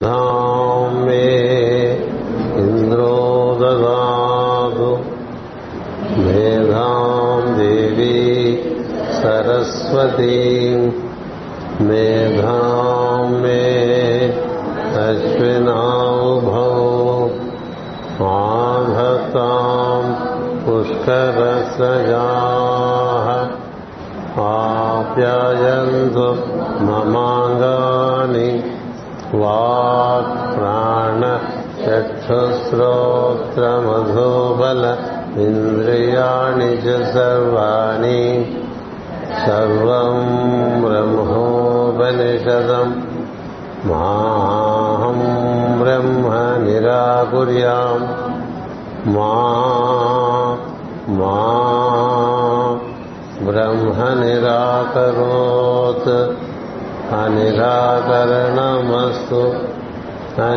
No.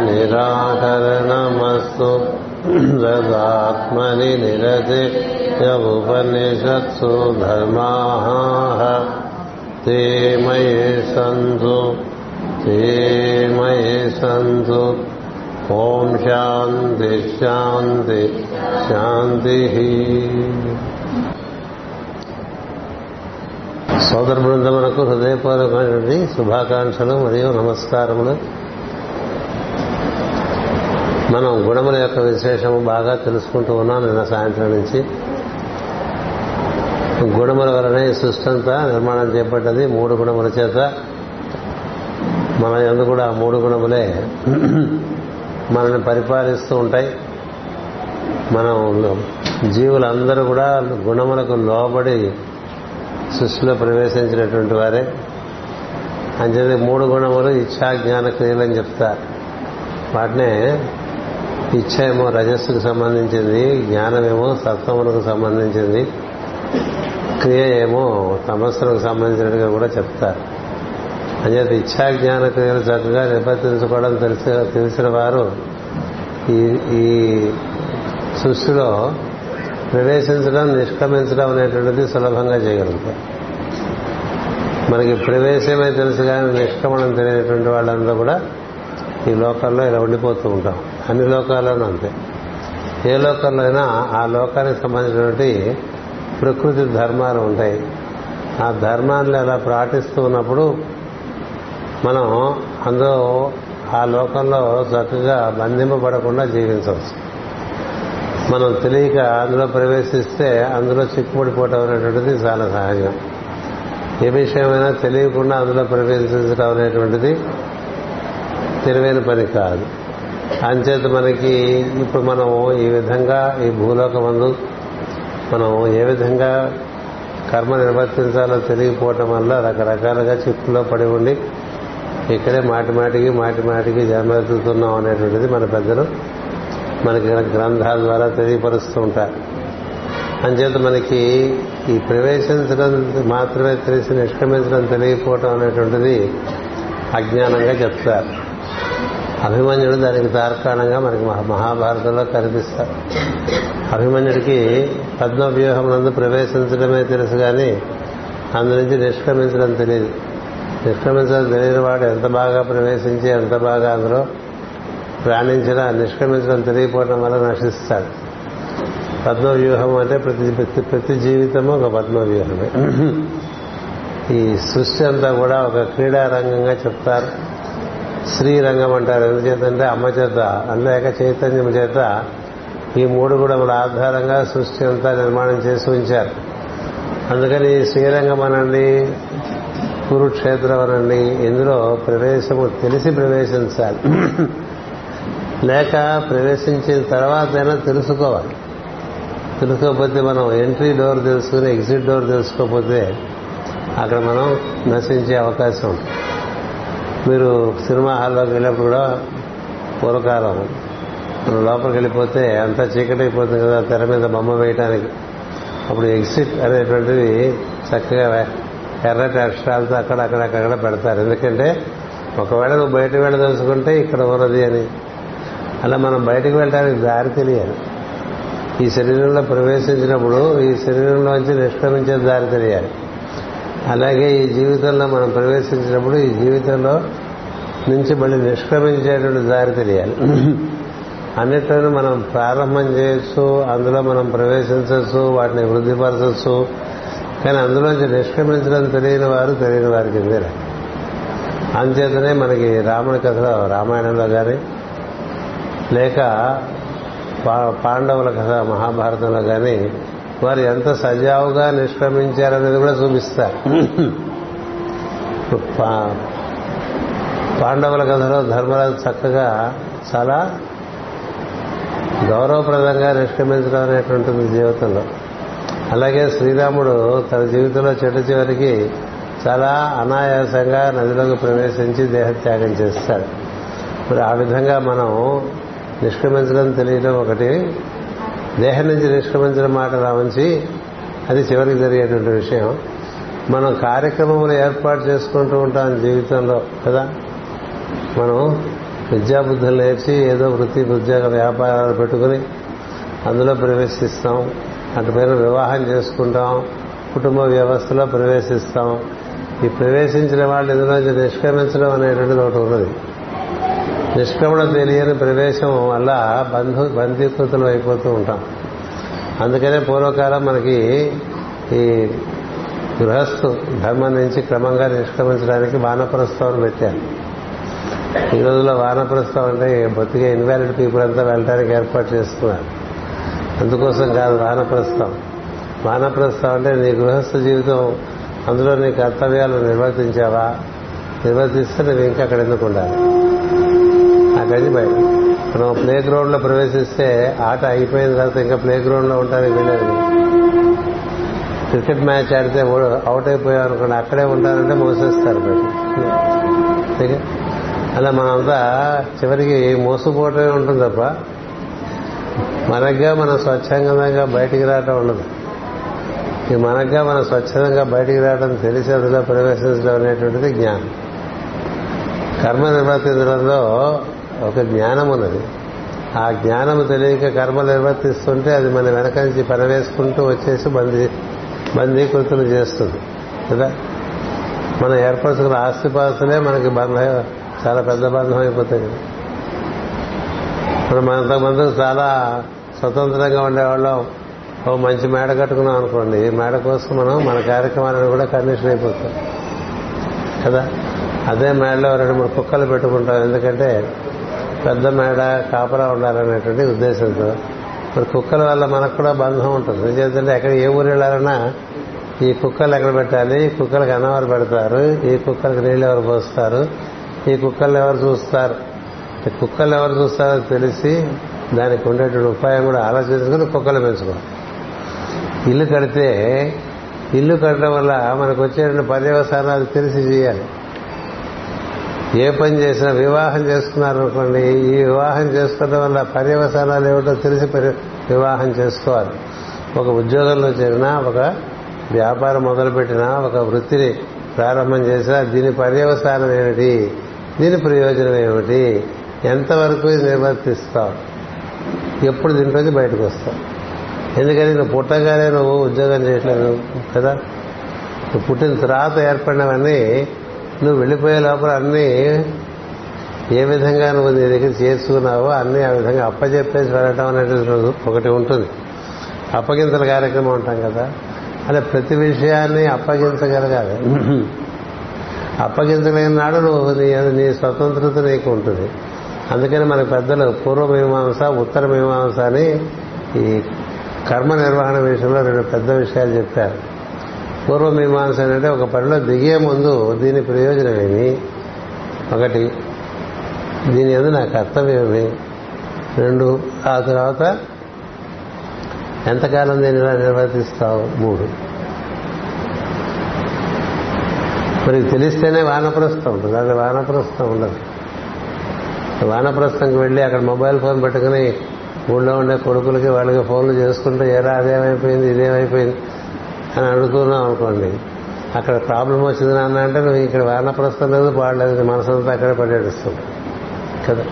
अनिराकरणमस्तु तदात्मनि निरते य उपनिषत्सु धर्माः ते मये सन्तु ते मये सन्तु ॐ शान्ति शान्ति शान्तिः సోదర బృందమునకు హృదయపూర్వకమైనటువంటి శుభాకాంక్షలు మరియు నమస్కారములు మనం గుణముల యొక్క విశేషము బాగా తెలుసుకుంటూ ఉన్నాం నిన్న సాయంత్రం నుంచి. గుణముల వలనే ఈ సృష్టి అంతా నిర్మాణం చేపట్టది. మూడు గుణముల చేత మన ఎందు కూడా ఆ మూడు గుణములే మనల్ని పరిపాలిస్తూ ఉంటాయి. మనం జీవులందరూ కూడా గుణములకు లోబడి సృష్టిలో ప్రవేశించినటువంటి వారే. అంచేది మూడు గుణములు ఇచ్ఛా జ్ఞాన క్రియలు అని చెప్తారు. వాటినే ఇచ్ఛ ఏమో రజస్సుకు సంబంధించింది జ్ఞానమేమో సత్వములకు సంబంధించింది క్రియ ఏమో తమస్సులకు సంబంధించినట్టుగా కూడా చెప్తారు. అంచేత ఇచ్ఛా జ్ఞాన క్రియలు చక్కగా నిర్వర్తించుకోవడం తెలిసి తెలిసిన వారు ఈ ఈ సృష్టిలో ప్రవేశించడం నిష్క్రమించడం అనేటువంటిది సులభంగా చేయగలుగుతారు. మనకి ప్రవేశమే తెలుసు కానీ నిష్క్రమణం తెలియనటువంటి వాళ్ళందరూ కూడా ఈ లోకాల్లో ఇలా ఉండిపోతూ ఉంటాం. అన్ని లోకాల్లోనూ అంతే. ఏ లోకంలో అయినా ఆ లోకానికి సంబంధించినటువంటి ప్రకృతి ధర్మాలు ఉంటాయి. ఆ ధర్మాన్ని అలా పాటిస్తూ ఉన్నప్పుడు మనం అందులో ఆ లోకంలో చక్కగా బంధింపబడకుండా జీవించవచ్చు. మనం తెలియక అందులో ప్రవేశిస్తే అందులో చిక్కుపడిపోవటం అనేటువంటిది చాలా సహజం. ఏ విషయమైనా తెలియకుండా అందులో ప్రవేశించడం అనేటువంటిది తెలివైన పని కాదు. అంచేత మనకి ఇప్పుడు మనం ఈ విధంగా ఈ భూలోకమందు మనం ఏ విధంగా కర్మ నిర్వర్తించాలో తెలియకపోవటం వల్ల రకరకాలుగా చిక్కులో పడి ఉండి ఇక్కడే మాటి మాటికి మాటి మాటికి జన్మెత్తుతున్నాం అనేటువంటిది మన పెద్దలు మనకి గ్రంథాల ద్వారా తెలియపరుస్తూ ఉంటారు. అంచేత మనకి ఈ ప్రవేశించడం మాత్రమే తెలిసి నిష్క్రమించడం తెలియకపోవటం అనేటువంటిది అజ్ఞానంగా చెప్తారు. అభిమన్యుడు దానికి తార్కాణంగా మనకి మహాభారతంలో కనిపిస్తారు అభిమన్యుడికి పద్మవ్యూహం నందు ప్రవేశించడమే తెలుసు కానీ అందు నుంచి నిష్క్రమించడం తెలియదు నిష్క్రమించడం తెలియని వాడు ఎంత బాగా ప్రవేశించి ఎంత బాగా అందులో ప్రాణించినా నిష్క్రమించడం తెలియకపోవడం వల్ల నశిస్తాడు. పద్మవ్యూహం అంటే ప్రతి ప్రతి ప్రతి జీవితము ఒక పద్మవ్యూహమే. ఈ సృష్టి అంతా కూడా ఒక క్రీడారంగంగా చెప్తారు. శ్రీరంగం అంటారు. ఎందుచేతంటే అమ్మ చేత అనేక చైతన్యం చేత ఈ మూడు గుణముల ఆధారంగా సృష్టి అంతా నిర్మాణం చేసి ఉంచారు. అందుకని శ్రీరంగం అనండి కురుక్షేత్రం అనండి ఇందులో ప్రవేశము తెలిసి ప్రవేశించాలి. లేక ప్రవేశించిన తర్వాతైనా తెలుసుకోవాలి. తెలుసుకోకపోతే మనం ఎంట్రీ డోర్ తెలుసుకుని ఎగ్జిట్ డోర్ తెలుసుకోకపోతే అక్కడ మనం నశించే అవకాశం ఉంటుంది. మీరు సినిమా హాల్లోకి వెళ్ళినప్పుడు కూడా పూర్వకాలం. మనం లోపలికి వెళ్ళిపోతే అంతా చీకటి అయిపోతుంది కదా తెర మీద బొమ్మ వేయటానికి. అప్పుడు ఎగ్జిట్ అనేటువంటిది చక్కగా ఎర్రటి అక్షరాలతో అక్కడ అక్కడక్కడ పెడతారు. ఎందుకంటే ఒకవేళ నువ్వు బయటకు వెళ్ళదలుచుకుంటే ఇక్కడ ఉన్నది అని. అలా మనం బయటకు వెళ్ళడానికి దారి తెలియాలి. ఈ శరీరంలో ప్రవేశించినప్పుడు ఈ శరీరంలోంచి నిష్క్రమించే దారి తెలియాలి. అలాగే ఈ జీవితంలో మనం ప్రవేశించినప్పుడు ఈ జీవితంలో నుంచి మళ్ళీ నిష్క్రమించేటువంటి దారి తెలియాలి. అన్నిట్లోనూ మనం ప్రారంభం చేయొచ్చు అందులో మనం ప్రవేశించవచ్చు వాటిని వృద్ధిపరచవచ్చు కానీ అందులోంచి నిష్క్రమించడం తెలియని వారు తెలియని వారి. కిందే అంచేతనే మనకి రాముని కథలో రామాయణంలో కానీ లేక పాండవుల కథ మహాభారతంలో కానీ వారు ఎంత సజావుగా నిష్క్రమించారనేది కూడా చూపిస్తారు పాండవుల కథలో ధర్మరాజు చక్కగా చాలా గౌరవప్రదంగా నిష్క్రమించడం అనేటువంటిది జీవితంలో. అలాగే శ్రీరాముడు తన జీవితంలో చెట్టు చివరికి చాలా అనాయాసంగా నదిలోకి ప్రవేశించి దేహత్యాగం చేస్తాడు. మరి ఆ విధంగా మనం నిష్క్రమించడం తెలియడం ఒకటి. దేహం నుంచి నిష్క్రమించిన మాట రావంచి అది చివరికి జరిగేటువంటి విషయం. మనం కార్యక్రమములు ఏర్పాటు చేసుకుంటూ ఉంటాం జీవితంలో కదా? మనం విద్యాబుద్ధులు నేర్చి ఏదో వృత్తి ఉద్యోగ వ్యాపారాలు పెట్టుకుని అందులో ప్రవేశిస్తాం. అటు పైన వివాహం చేసుకుంటాం. కుటుంబ వ్యవస్థలో ప్రవేశిస్తాం. ఈ ప్రవేశించిన వాళ్ళు ఇందులోంచి నిష్క్రమించడం అనేటువంటిది ఒకటి ఉన్నది. నిష్క్రమణ తెలియని ప్రవేశం వల్ల బంధు బంధీకృతులు అయిపోతూ ఉంటాం. అందుకనే పూర్వకాలం మనకి ఈ గృహస్థు ధర్మం నుంచి క్రమంగా నిష్క్రమించడానికి వానప్రస్థావం పెట్టారు. ఈ రోజుల్లో వానప్రస్థం అంటే బొత్తిగా ఇన్వాలిడ్ పీపుల్ అంతా వెళ్ళడానికి ఏర్పాటు చేస్తున్నారు. అందుకోసం కాదు వానప్రస్థం వానప్రస్థం అంటే నీ గృహస్థ జీవితం అందులో నీ కర్తవ్యాలు నిర్వర్తించావా? నిర్వర్తిస్తే నువ్వు ఇంకా అక్కడ ఎందుకు ఉండాలి? అక్కడి బయట మనం ప్లే గ్రౌండ్లో ప్రవేశిస్తే ఆట అయిపోయిన తర్వాత ఇంకా ప్లే గ్రౌండ్లో ఉంటానికి వెళ్ళేది క్రికెట్ మ్యాచ్ ఆడితే అవుట్ అయిపోయాం అనుకోండి అక్కడే ఉంటారంటే మోసేస్తారు అలా మనంతా చివరికి మోసపోవటమే ఉంటుంది తప్ప మనగ్గా మనం స్వచ్ఛందంగా బయటికి రావటం ఉండదు. ఈ మనగ్గా మనం స్వచ్ఛందంగా బయటికి రావడం తెలిసి అందులో ప్రవేశించడం అనేటువంటిది జ్ఞానం. కర్మ నిర్వర్తించడంలో ఒక జ్ఞానం ఉన్నది. ఆ జ్ఞానం తెలియక కర్మలు నిర్వర్తిస్తుంటే అది మన వెనక నుంచి పరవేసుకుంటూ వచ్చేసి బందీ బందీకృతులు చేస్తుంది. కదా? మనం ఏర్పరచుకున్న ఆస్తిపాస్తులే మనకి బంధం చాలా పెద్ద బంధం అయిపోతాయి కదా? మనం అంతకుముందు చాలా స్వతంత్రంగా ఉండేవాళ్ళం. ఓ మంచి మేడ కట్టుకున్నాం అనుకోండి. ఈ మేడ కోసం మనం మన కార్యక్రమాలను కూడా కండిషన్ అయిపోతాం. కదా? అదే మేడలో రెండు మూడు కుక్కలు పెట్టుకుంటాం. ఎందుకంటే పెద్ద మేడ కాపరా ఉండాలనేటువంటి ఉద్దేశంతో మరి కుక్కల వల్ల మనకు కూడా బంధం ఉంటుంది. ఎందుకంటే ఎక్కడ ఏ ఊరు వెళ్ళాలన్నా ఈ కుక్కలు ఎక్కడ పెట్టాలి? ఈ కుక్కలకు అన్నవారు పెడతారు. ఈ కుక్కలకు నీళ్ళు ఎవరు పోస్తారు? ఈ కుక్కలు ఎవరు చూస్తారు? కుక్కలు ఎవరు చూస్తారో తెలిసి దానికి ఉండేటువంటి ఉపాయం కూడా ఆలోచించుకుని కుక్కలు పెంచుకోవాలి. ఇల్లు కడితే ఇల్లు కట్టడం వల్ల మనకు వచ్చేటువంటి పర్యవసానాలు తెలిసి చేయాలి. ఏ పని చేసినా వివాహం చేసుకున్నారు అనుకోండి ఈ వివాహం చేసుకోవడం వల్ల పర్యవసానాలు ఏమిటో తెలిసి వివాహం చేసుకోవాలి. ఒక ఉద్యోగంలో చేరినా ఒక వ్యాపారం మొదలుపెట్టినా ఒక వృత్తిని ప్రారంభం చేసినా దీని పర్యవసానం ఏమిటి? దీని ప్రయోజనం ఏమిటి? ఎంతవరకు నిర్వర్తిస్తావు ఎప్పుడు దీంట్లోంచి బయటకు వస్తావు ఎందుకని నువ్వు పుట్టగానే నువ్వు ఉద్యోగం చేయట్లేదు కదా? నువ్వు పుట్టిన తర్వాత ఏర్పడినవన్నీ నువ్వు వెళ్ళిపోయే లోపల అన్నీ ఏ విధంగా నువ్వు నీ దగ్గర చేర్చుకున్నావో అన్నీ ఆ విధంగా అప్పచెప్పేసి వెళ్ళటం అనేటువంటి ఒకటి ఉంటుంది. అప్పగింతల కార్యక్రమం ఉంటాం కదా. అలా ప్రతి విషయాన్ని అప్పగించగలగాలి. అప్పగించలేని నాడు నువ్వు నీ నీ స్వతంత్రత నీకు ఉంటుంది. అందుకని మన పెద్దలు పూర్వమీమాంస ఉత్తర మీమాంస అని ఈ కర్మ నిర్వహణ విషయంలో రెండు పెద్ద విషయాలు చెప్పారు. పూర్వమీమాంస అంటే ఒక పనిలో దిగే ముందు దీని ప్రయోజనం ఏమి? ఒకటి దీని ఎందు నా కర్తవ్యమేమి? రెండు ఆ తర్వాత ఎంతకాలం దీన్ని ఇలా నిర్వర్తిస్తావు? మూడు. మరి తెలిస్తేనే వానప్రస్థం ఉంటుంది అది వానప్రస్థం ఉండదు. వానప్రస్థంకి వెళ్ళి అక్కడ మొబైల్ ఫోన్ పెట్టుకుని ఊళ్ళో ఉండే కొడుకులకి వాళ్ళకి ఫోన్లు చేసుకుంటూ ఎలా అదేమైపోయింది ఇదేమైపోయింది? అని అడుగుతున్నాం అనుకోండి. అక్కడ ప్రాబ్లం వచ్చింది నాన్న అంటే నువ్వు ఇక్కడ వానప్రస్థం లేదు పాడలేదు మనసంతా అక్కడే పడేడుస్తుంది. కదా?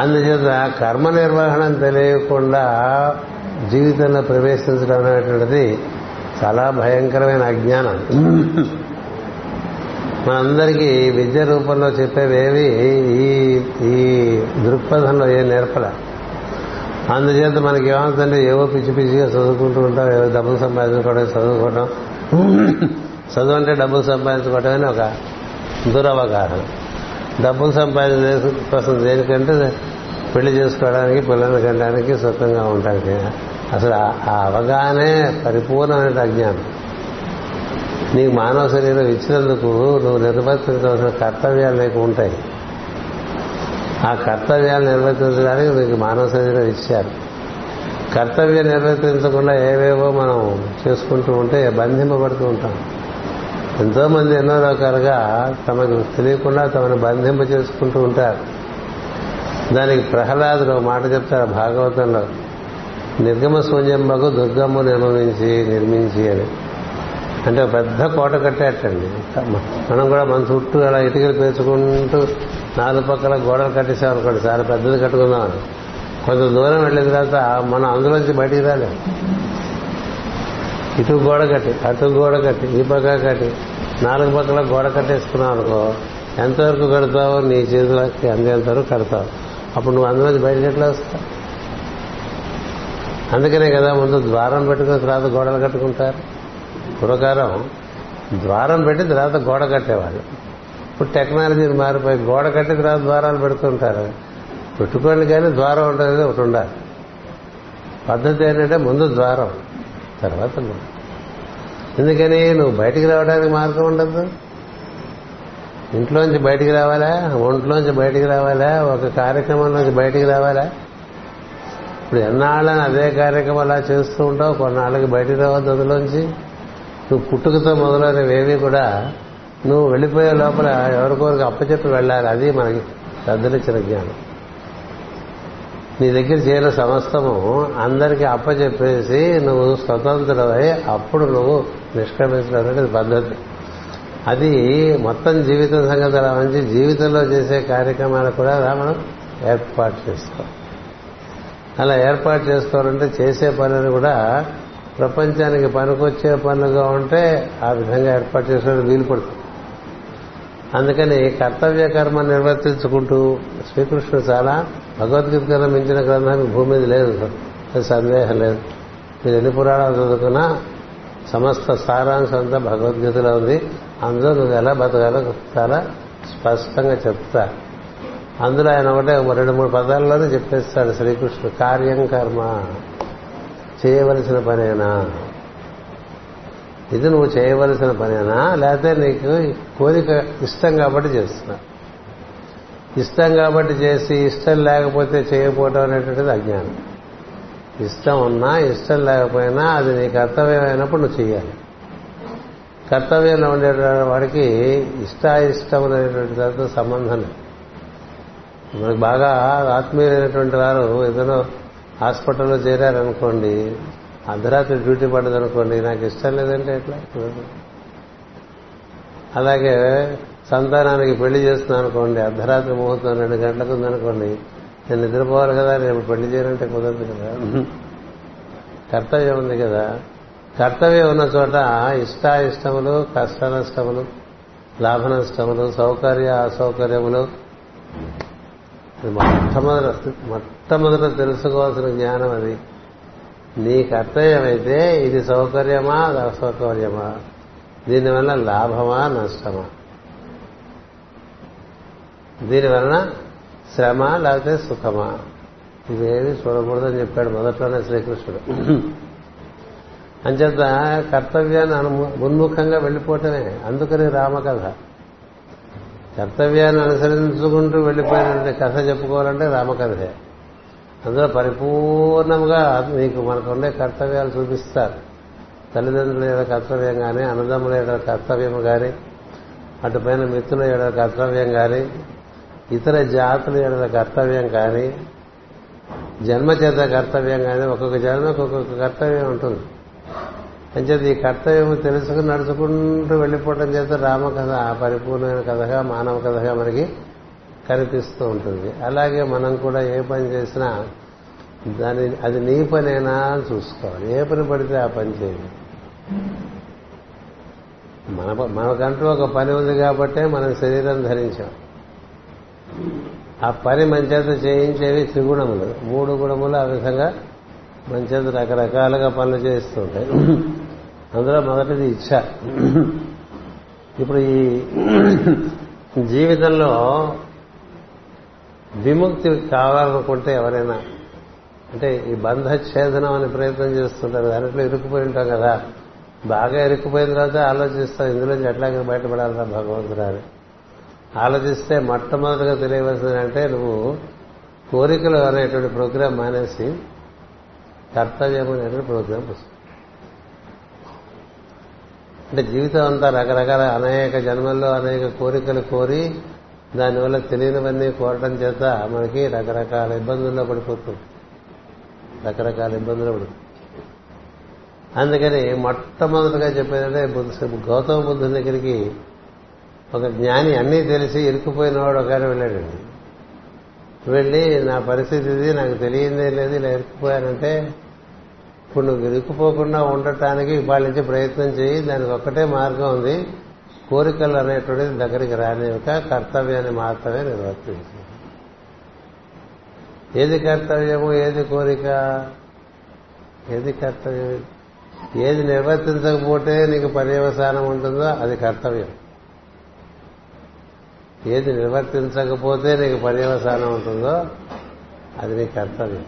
అందుచేత కర్మ నిర్వహణ తెలియకుండా జీవితంలో ప్రవేశించడం అనేటువంటిది చాలా భయంకరమైన అజ్ఞానం. మనందరికీ విద్య రూపంలో చెప్పేవేవి ఈ ఈ దృక్పథంలో ఏ నేర్పల? అందుచేత మనకి ఏమవుతుందంటే ఏవో పిచ్చి పిచ్చిగా చదువుకుంటూ ఉంటాం ఏవో డబ్బులు సంపాదించుకోవడం చదువుకోవడం. చదువు అంటే డబ్బులు సంపాదించుకోవడం అని ఒక దురవగాహన. డబ్బులు సంపాదించే కోసం దేనికంటే పెళ్ళి చేసుకోవడానికి పిల్లల్ని కనడానికి సుఖంగా ఉండడానికి. అసలు ఆ అవగాహనే పరిపూర్ణమైన అజ్ఞానం. నీకు మానవ శరీరం ఇచ్చినందుకు నువ్వు నిర్వర్తించవలసిన కర్తవ్యాలు నీకు ఉంటాయి. ఆ కర్తవ్యాలు నిర్వర్తించడానికి మీకు మానవ శరీరం ఇచ్చారు. కర్తవ్యం నిర్వర్తించకుండా ఏవేవో మనం చేసుకుంటూ ఉంటే బంధింపబడుతూ ఉంటాం. ఎంతో మంది ఎన్నో రకాలుగా తమకు తెలియకుండా తమను బంధింప చేసుకుంటూ ఉంటారు. దానికి ప్రహ్లాదుడు మాట చెప్తారు భాగవతంలో. నిర్గమ శూన్యంబకు దుర్గమ్మ నిర్మించి నిర్మించి అని. అంటే పెద్ద కోట కట్టేటండి. మనం కూడా మన చుట్టూ అలా ఇటుకలు పేర్చుకుంటూ నాలుగు పక్కల గోడలు కట్టేసాం అనుకోండి చాలా పెద్దది కట్టుకుందామని కొంత దూరం వెళ్ళిన తర్వాత మనం అందులోంచి బయటికి రాలేము ఇటు గోడ కట్టి అటు గోడ కట్టి ఈ పక్క కట్టి నాలుగు పక్కల గోడ కట్టేసుకున్నావు అనుకో ఎంతవరకు కడతావో నీ చేతులకి అందేంతవరకు కడతావు. అప్పుడు నువ్వు అందులోంచి బయటకు ఎట్లా వస్తావు? అందుకనే కదా ముందు ద్వారం పెట్టుకుని తర్వాత గోడలు కట్టుకుంటారు. పూర్వకాలం ద్వారం పెట్టి తర్వాత గోడ కట్టేవాళ్ళు. ఇప్పుడు టెక్నాలజీని మారిపోయి గోడ కట్టి తర్వాత ద్వారాలు పెడుతుంటారు. పెట్టుకోండి కానీ ద్వారం ఉంటుంది ఒకటి ఉండాలి. పద్ధతి ఏంటంటే ముందు ద్వారం తర్వాత ఎందుకని నువ్వు బయటికి రావడానికి మార్గం ఉండదు. ఇంట్లోంచి బయటికి రావాలా? ఒంట్లోంచి బయటికి రావాలా? ఒక కార్యక్రమంలోంచి బయటికి రావాలా? ఇప్పుడు ఎన్నాళ్ళని అదే కార్యక్రమం అలా చేస్తూ ఉంటావు కొన్నాళ్ళకి బయటికి రావద్దు అందులోంచి. నువ్వు పుట్టుకతో మొదలైనవేవి కూడా నువ్వు వెళ్ళిపోయే లోపల ఎవరికొరకు అప్పచెప్పి వెళ్ళాలి. అది మనకి పెద్దలిచ్చిన జ్ఞానం. నీ దగ్గర చేరిన సమస్తము అందరికీ అప్పచెప్పేసి నువ్వు స్వతంత్రమై అప్పుడు నువ్వు నిష్క్రమించడం అనేది పద్ధతి. అది మొత్తం జీవితం సంగతి అలా మంచి జీవితంలో చేసే కార్యక్రమాలు కూడా అలా మనం ఏర్పాటు చేసుకోవాలి. అలా ఏర్పాటు చేసుకోవాలంటే చేసే పనులు కూడా ప్రపంచానికి పనికొచ్చే పనులుగా ఉంటే ఆ విధంగా ఏర్పాటు చేసుకోవడం వీలు పడుతుంది. అందుకని కర్తవ్య కర్మ నిర్వర్తించుకుంటూ శ్రీకృష్ణుడు చాలా భగవద్గీత కన్నా మించిన గ్రంథానికి భూమి మీద లేదు అది సందేహం లేదు. మీరు ఎన్ని పురాణాలు చదువుకున్నా సమస్త సారాంశం అంతా భగవద్గీతలో ఉంది. అందులో నువ్వు ఎలా బతకాలో చాలా స్పష్టంగా చెప్తా. అందులో ఆయన ఒకటే రెండు మూడు పదాల్లోనే చెప్పేస్తాడు శ్రీకృష్ణుడు కార్యం కర్మ చేయవలసిన పనేనా? ఇది నువ్వు చేయవలసిన పనేనా? లేకపోతే నీకు కోరిక ఇష్టం కాబట్టి చేస్తున్నా. ఇష్టం కాబట్టి చేసి ఇష్టం లేకపోతే చేయకపోవడం అనేటువంటిది అజ్ఞానం. ఇష్టం ఉన్నా ఇష్టం లేకపోయినా అది నీ కర్తవ్యం అయినప్పుడు నువ్వు చేయాలి కర్తవ్యంలో ఉండే వాడికి ఇష్టాయిష్టములైనటువంటి దాంతో సంబంధం లేదు. మనకు బాగా ఆత్మీయులైనటువంటి వారు ఏదైనా హాస్పిటల్లో చేరారనుకోండి అర్ధరాత్రి డ్యూటీ పడ్డదనుకోండి నాకు ఇష్టం లేదంటే ఎట్లా? అలాగే సంతానానికి పెళ్ళి చేస్తున్నాను అనుకోండి అర్ధరాత్రి ముహూర్తం రెండు గంటలకు ఉందనుకోండి నేను నిద్రపోవాలి కదా నేను పెళ్ళి చేయాలంటే కుదరదు కదా? కర్తవ్యం ఉంది కదా. కర్తవ్యం ఉన్న చోట ఇష్టాయిష్టములు కష్ట నష్టములు లాభ నష్టములు సౌకర్య అసౌకర్యములు మొట్టమొదట మొట్టమొదట తెలుసుకోవాల్సిన జ్ఞానం అది. నీ కర్తవ్యమైతే ఇది సౌకర్యమా అది అసౌకర్యమా? దీనివల్ల లాభమా నష్టమా? దీనివలన శ్రమ లేకపోతే సుఖమా? ఇవేమి చూడకూడదని చెప్పాడు మొదట్లోనే శ్రీకృష్ణుడు. అంచేత కర్తవ్యాన్ని మున్ముఖంగా ఉన్ముఖంగా వెళ్ళిపోవటమే అందుకని రామకథ. కర్తవ్యాన్ని అనుసరించుకుంటూ వెళ్ళిపోయినటువంటి కథ చెప్పుకోవాలంటే రామకథే. అందులో పరిపూర్ణంగా మీకు మనకుండే కర్తవ్యాలు చూపిస్తారు. తల్లిదండ్రుల యొక్క కర్తవ్యం కానీ అన్నదమ్ముల యొక్క కర్తవ్యం కానీ అటుపైన మిత్రుల యొక్క కర్తవ్యం కానీ ఇతర జాతుల యొక్క కర్తవ్యం కానీ జన్మచేత కర్తవ్యం కానీ ఒక్కొక్క జన్మకు ఒక్కొక్క కర్తవ్యం ఉంటుంది. అంచేత ఈ కర్తవ్యం తెలుసుకుని నడుచుకుంటూ వెళ్ళిపోవడం చేత రామకథ పరిపూర్ణమైన కథగా మానవ కథగా మనకి కనిపిస్తూ ఉంటుంది. అలాగే మనం కూడా ఏ పని చేసినా దాని అది నీ పనేనా అని చూసుకోవాలి. ఏ పని పడితే ఆ పని చేయాలి. మన మనకంటూ ఒక పని ఉంది కాబట్టే మనం శరీరం ధరించాం. ఆ పని మంచేత చేయించేవి త్రిగుణములు. మూడు గుణములు ఆ విధంగా మంచేత రకరకాలుగా పనులు చేస్తూ ఉంటాయి అందులో మొదటిది ఇచ్చ ఇప్పుడు ఈ జీవితంలో విముక్తి కావాలనుకుంటే ఎవరైనా అంటే ఈ బంధ ఛేదనం అని ప్రయత్నం చేస్తుంటారు దాంట్లో ఇరుక్కుపోయి ఉంటాం కదా. బాగా ఇరుక్కుపోయిన తర్వాత ఆలోచిస్తాం ఇందులోంచి ఎట్లాగే బయటపడాలరా భగవంతుడా ఆలోచిస్తే మొట్టమొదటిగా తెలియవలసింది అంటే నువ్వు కోరికలు అనేటువంటి ప్రోగ్రాం మానేసి కర్తవ్యం అనేటువంటి ప్రోగ్రాం వస్తుంది. అంటే జీవితం అంతా రకరకాల అనేక జన్మల్లో అనేక కోరికలు కోరి దానివల్ల తెలియనివన్నీ కోరటం చేత మనకి రకరకాల ఇబ్బందుల్లో పడిపోతుంది. రకరకాల ఇబ్బందులు పడుతుంది అందుకని మొట్టమొదటిగా చెప్పేదంటే బుద్ధ గౌతమ బుద్ధుని దగ్గరికి ఒక జ్ఞాని అన్నీ తెలిసి ఇరుక్కుపోయినవాడు ఒక ఆయన వెళ్ళాడండి. వెళ్ళి నా పరిస్థితి ఇది నాకు తెలియదే లేదు ఇలా ఇరుక్కుపోయానంటే ఇప్పుడు నువ్వు ఇరుక్కుపోకుండా ఉండటానికి వాళ్ళ నుంచి ప్రయత్నం చేయి దానికి ఒక్కటే మార్గం ఉంది. కోరికలు అనేటువంటిది దగ్గరికి రానివ్వక కర్తవ్యాన్ని మాత్రమే నిర్వర్తించు. ఏది కర్తవ్యము ఏది కోరిక? ఏది కర్తవ్యం? ఏది నిర్వర్తించకపోతే నీకు పర్యవసానం ఉంటుందో అది కర్తవ్యం. ఏది నిర్వర్తించకపోతే నీకు పర్యవసానం ఉంటుందో అది నీ కర్తవ్యం.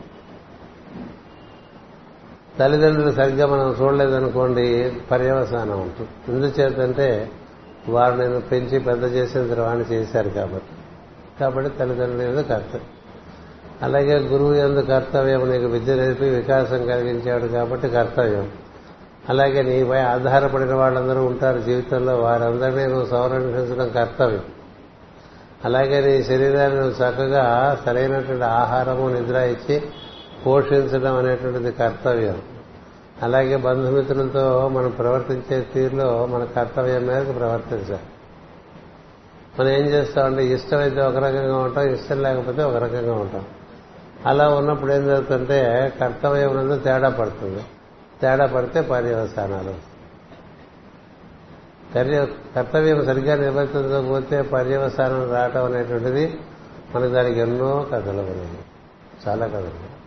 తల్లిదండ్రులు సరిగ్గా మనం చూడలేదనుకోండి పర్యవసానం ఉంటుంది. ఎందుచేతంటే వారు నేను పెంచి పెద్ద చేసిన తర్వాత చేశారు కాబట్టి. కాబట్టి తల్లిదండ్రుల మీద కర్తవ్యం అలాగే గురువు ఎందు కర్తవ్యం నీకు విద్య నేర్పి వికాసం కలిగించాడు కాబట్టి కర్తవ్యం. అలాగే నీపై ఆధారపడిన వాళ్ళందరూ ఉంటారు జీవితంలో వారందరినీ నువ్వు సంరక్షించడం కర్తవ్యం. అలాగే నీ శరీరాన్ని నువ్వు చక్కగా సరైనటువంటి ఆహారము నిద్ర ఇచ్చి పోషించడం అనేటువంటిది కర్తవ్యం. అలాగే బంధుమిత్రులతో మనం ప్రవర్తించే తీరులో మన కర్తవ్యం మేరకు ప్రవర్తించాలి. మనం ఏం చేస్తామంటే ఇష్టమైతే ఒక రకంగా ఉంటాం ఇష్టం లేకపోతే ఒక రకంగా ఉంటాం. అలా ఉన్నప్పుడు ఏం జరుగుతుంటే కర్తవ్యం నందు తేడా పడుతుంది. తేడా పడితే పర్యవసానాలు కర్తవ్యం సరిగ్గా నిర్వర్తించకపోతే పర్యవసానం రావటం అనేటువంటిది మనకు దానికి ఎన్నో కథలు ఉన్నాయి. చాలా కథలు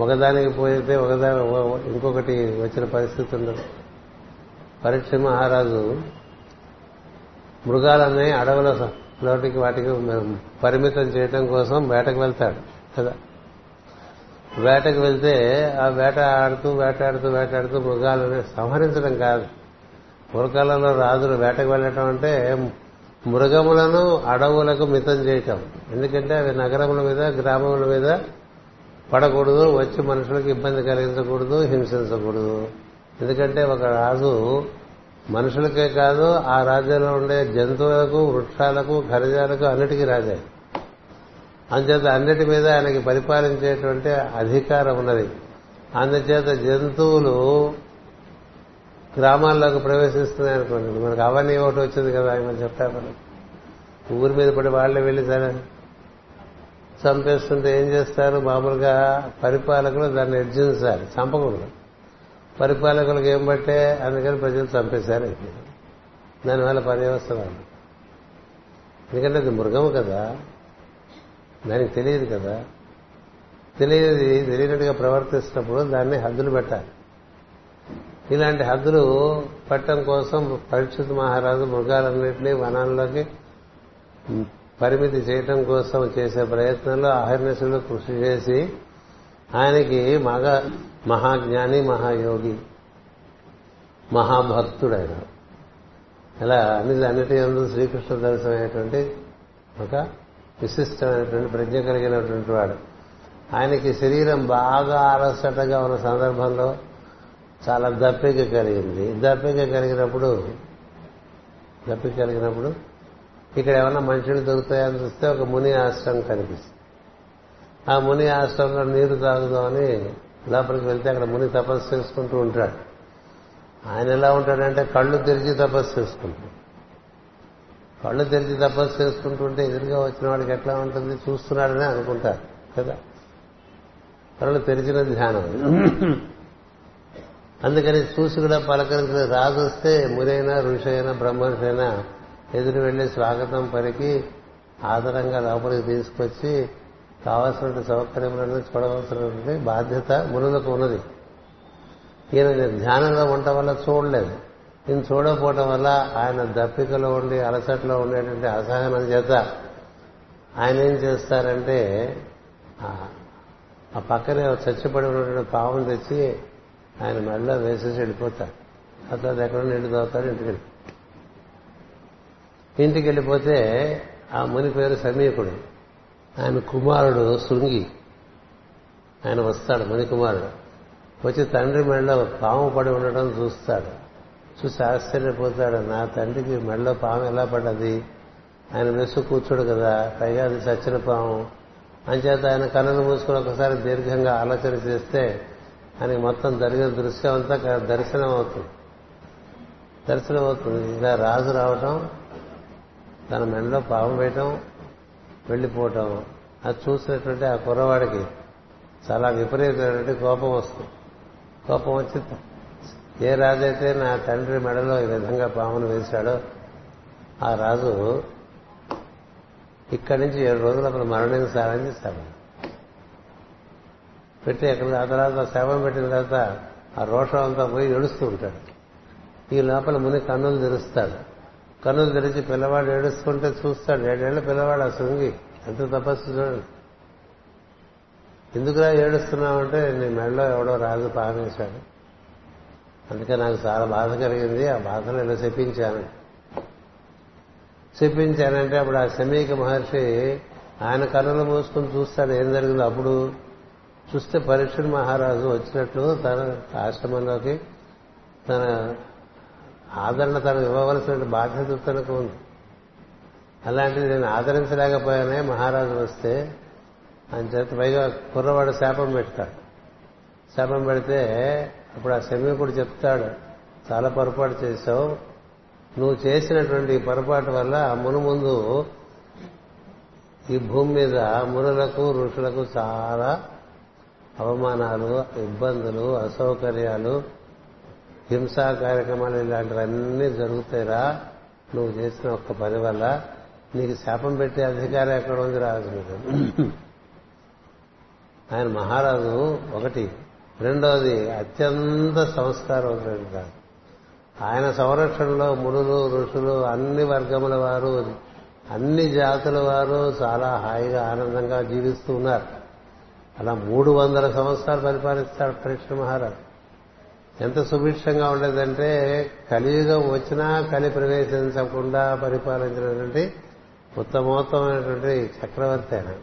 ఒకదానికి పోయితే ఒకదాని ఇంకొకటి వచ్చిన పరిస్థితి ఉండదు. పరీక్ష మహారాజు మృగాలన్నీ అడవుల లోటికి వాటికి పరిమితం చేయటం కోసం వేటకు వెళ్తాడు. కదా? వేటకు వెళ్తే ఆ వేట ఆడుతూ వేటాడుతూ వేటాడుతూ మృగాలని సంహరించడం కాదు. పూర్వకాలంలో రాజులు వేటకు వెళ్ళటం అంటే మృగములను అడవులకు మితం చేయటం. ఎందుకంటే అవి నగరముల మీద గ్రామముల మీద పడకూడదు వచ్చి మనుషులకు ఇబ్బంది కలిగించకూడదు హింసించకూడదు. ఎందుకంటే ఒక రాజు మనుషులకే కాదు ఆ రాజ్యంలో ఉండే జంతువులకు వృక్షాలకు ఖనిజాలకు అన్నిటికీ రాజే. అందుచేత అన్నిటి మీద ఆయనకి పరిపాలించేటువంటి అధికారం ఉన్నది. అందుచేత జంతువులు గ్రామాల్లోకి ప్రవేశిస్తున్నాయి అనుకోండి. మనకు అవన్నీ ఒకటి వచ్చింది కదా ఆయన చెప్పారు. ఊరి మీద పడి వాళ్ళే వెళ్ళి సరే చంపేస్తుంటే ఏం చేస్తారు? మామూలుగా పరిపాలకులు దాన్ని ఎడ్జించాలి చంపకూడదు. పరిపాలకులకు ఏం బట్టే అందుకని ప్రజలు చంపేశారు దానివల్ల పర్యవసరాలు ఎందుకంటే అది మృగం కదా. దానికి తెలియదు కదా. తెలియదు తెలియనట్టుగా ప్రవర్తిస్తున్నప్పుడు దాన్ని హద్దులు పెట్టాలి. ఇలాంటి హద్దులు పెట్టడం కోసం పరిశుద్ధ మహారాజు మృగాలన్నింటినీ వనాల్లోకి పరిమితి చేయటం కోసం చేసే ప్రయత్నంలో అహర్నిశలు కృషి చేసి ఆయనకి మగ మహాజ్ఞాని మహాయోగి మహాభక్తుడు ఆయన ఇలా అన్ని అన్నిటి ఎందు శ్రీకృష్ణ దర్శనమైనటువంటి ఒక విశిష్టమైనటువంటి ప్రజ్ఞ కలిగినటువంటి వాడు. ఆయనకి శరీరం బాగా అలసటగా ఉన్న సందర్భంలో చాలా దప్పిక కలిగింది. దప్పిక కలిగినప్పుడు దప్పిక కలిగినప్పుడు ఇక్కడ ఏమన్నా మనుషులు దొరుకుతాయని చూస్తే ఒక ముని ఆశ్రమం కనిపిస్తుంది. ఆ ముని ఆశ్రమంలో నీరు తాగుదామని లోపలికి వెళ్తే అక్కడ ముని తపస్సు చేసుకుంటూ ఉంటాడు. ఆయన ఎలా ఉంటాడంటే కళ్ళు తెరిచి తపస్సు చేసుకుంటాడు. కళ్ళు తెరిచి తపస్సు చేసుకుంటుంటే ఎదురుగా వచ్చిన వాడికి ఎట్లా ఉంటుంది? చూస్తున్నాడని అనుకుంటారు కదా? కళ్ళు తెరిచిన ధ్యానం. అందుకని చూసి కూడా పలకరించిన రాజు వస్తే మురైనా ఋషి అయినా బ్రహ్మర్షి అయినా ఎదురు వెళ్ళి స్వాగతం పలికి ఆదరంగా లోపలికి తీసుకొచ్చి కావాల్సిన సౌకర్యములను చూడవలసినటువంటి బాధ్యత మునులకు ఉన్నది. ఈయన ధ్యానంలో ఉండటం వల్ల చూడలేదు. ఈయన చూడకపోవటం వల్ల ఆయన దప్పికలో ఉండి అలసట్లో ఉండేటువంటి అసహనం చేత ఆయన ఏం చేస్తారంటే ఆ పక్కనే చచ్చిపడి ఉన్నటువంటి పావం తెచ్చి ఆయన మెడలో వేసేసి వెళ్ళిపోతాడు అట్లా తర్వాత ఎక్కడ నీళ్ళు తాగుతాడు ఇంటికి ఇంటికి వెళ్ళిపోతే ఆ ముని పేరు సమీకుడు. ఆయన కుమారుడు శృంగి. ఆయన వస్తాడు ముని కుమారుడు. వచ్చి తండ్రి మెడలో పాము పడి ఉండడం చూస్తాడు. చూసి ఆశ్చర్యపోతాడు నా తండ్రికి మెడలో పాము ఎలా పడ్డది? ఆయన మెస్సు కూర్చోడు కదా పైగా అది చచ్చిన పాము. అంచేత ఆయన కళ్ళను మూసుకుని ఒకసారి దీర్ఘంగా ఆలోచన చేస్తే ఆయనకి మొత్తం జరిగిన దృశ్యం అంతా దర్శనం అవుతుంది దర్శనం అవుతుంది ఇలా రాజు రావటం తన మెడలో పాము వేయటం వెళ్ళిపోవటం అది చూసినటువంటి ఆ కుర్రవాడికి చాలా విపరీతమైనటువంటి కోపం వస్తుంది. కోపం వచ్చి ఏ రాజైతే నా తండ్రి మెడలో ఈ విధంగా పామును వేశాడో ఆ రాజు ఇక్కడి నుంచి ఏడు రోజులు అప్పుడు మరణించాలని చేశాడు. పెట్టి అక్కడ ఆ తర్వాత శవం పెట్టిన తర్వాత ఆ రోషం అంతా పోయి ఏడుస్తూ ఉంటాడు. ఈ లోపల ముని కన్నులు తెరుస్తాడు. కన్నులు తెరిచి పిల్లవాడు ఏడుస్తుంటే చూస్తాడు. ఏడేళ్ళ పిల్లవాడు ఆ శృంగి. ఎంత తపస్సు చూడండి. ఎందుకురా ఏడుస్తున్నావంటే నీ మెడలో ఎవడో రాజు పారేశాడు. అందుకే నాకు చాలా బాధ కలిగింది. ఆ బాధను ఇలా చెప్పించాను చెప్పించానంటే అప్పుడు ఆ సమీక మహర్షి ఆయన కన్నులు మూసుకుని చూస్తాడు. ఏం జరిగిందో అప్పుడు చూస్తే పరీక్ష మహారాజు వచ్చినట్లు తన ఆశ్రమంలోకి తన ఆదరణ తనకు ఇవ్వవలసిన బాధ్యత తనకు ఉంది. అలాంటిది నేను ఆదరించలేకపోయానే మహారాజు వస్తే అని చేత పైగా కుర్రవాడు శాపం పెడతాడు. శాపం పెడితే అప్పుడు ఆ శమీకుడు చెప్తాడు చాలా పొరపాటు చేశావు. నువ్వు చేసినటువంటి పొరపాటు వల్ల మును ముందు ఈ భూమి మీద మునులకు ఋషులకు చాలా అవమానాలు ఇబ్బందులు అసౌకర్యాలు హింసా కార్యక్రమాలు ఇలాంటివన్నీ జరుగుతాయిరా. నువ్వు చేసిన ఒక్క పని వల్ల నీకు శాపం పెట్టే అధికారం ఎక్కడ ఉంది రాజు మీద ఆయన మహారాజు ఒకటి. రెండవది అత్యంత సంస్కారవంతుడు ఆయన సంరక్షణలో మునులు ఋషులు అన్ని వర్గముల వారు అన్ని జాతుల వారు చాలా హాయిగా ఆనందంగా జీవిస్తూ ఉన్నారు. అలా మూడు వందల సంవత్సరాలు పరిపాలిస్తాడు పరీక్ష మహారాజు. ఎంత సుభిక్షంగా ఉండేదంటే కలియుగం వచ్చినా కలి ప్రవేశించకుండా పరిపాలించినటువంటి ఉత్తమోత్తమైనటువంటి చక్రవర్తి ఆయన.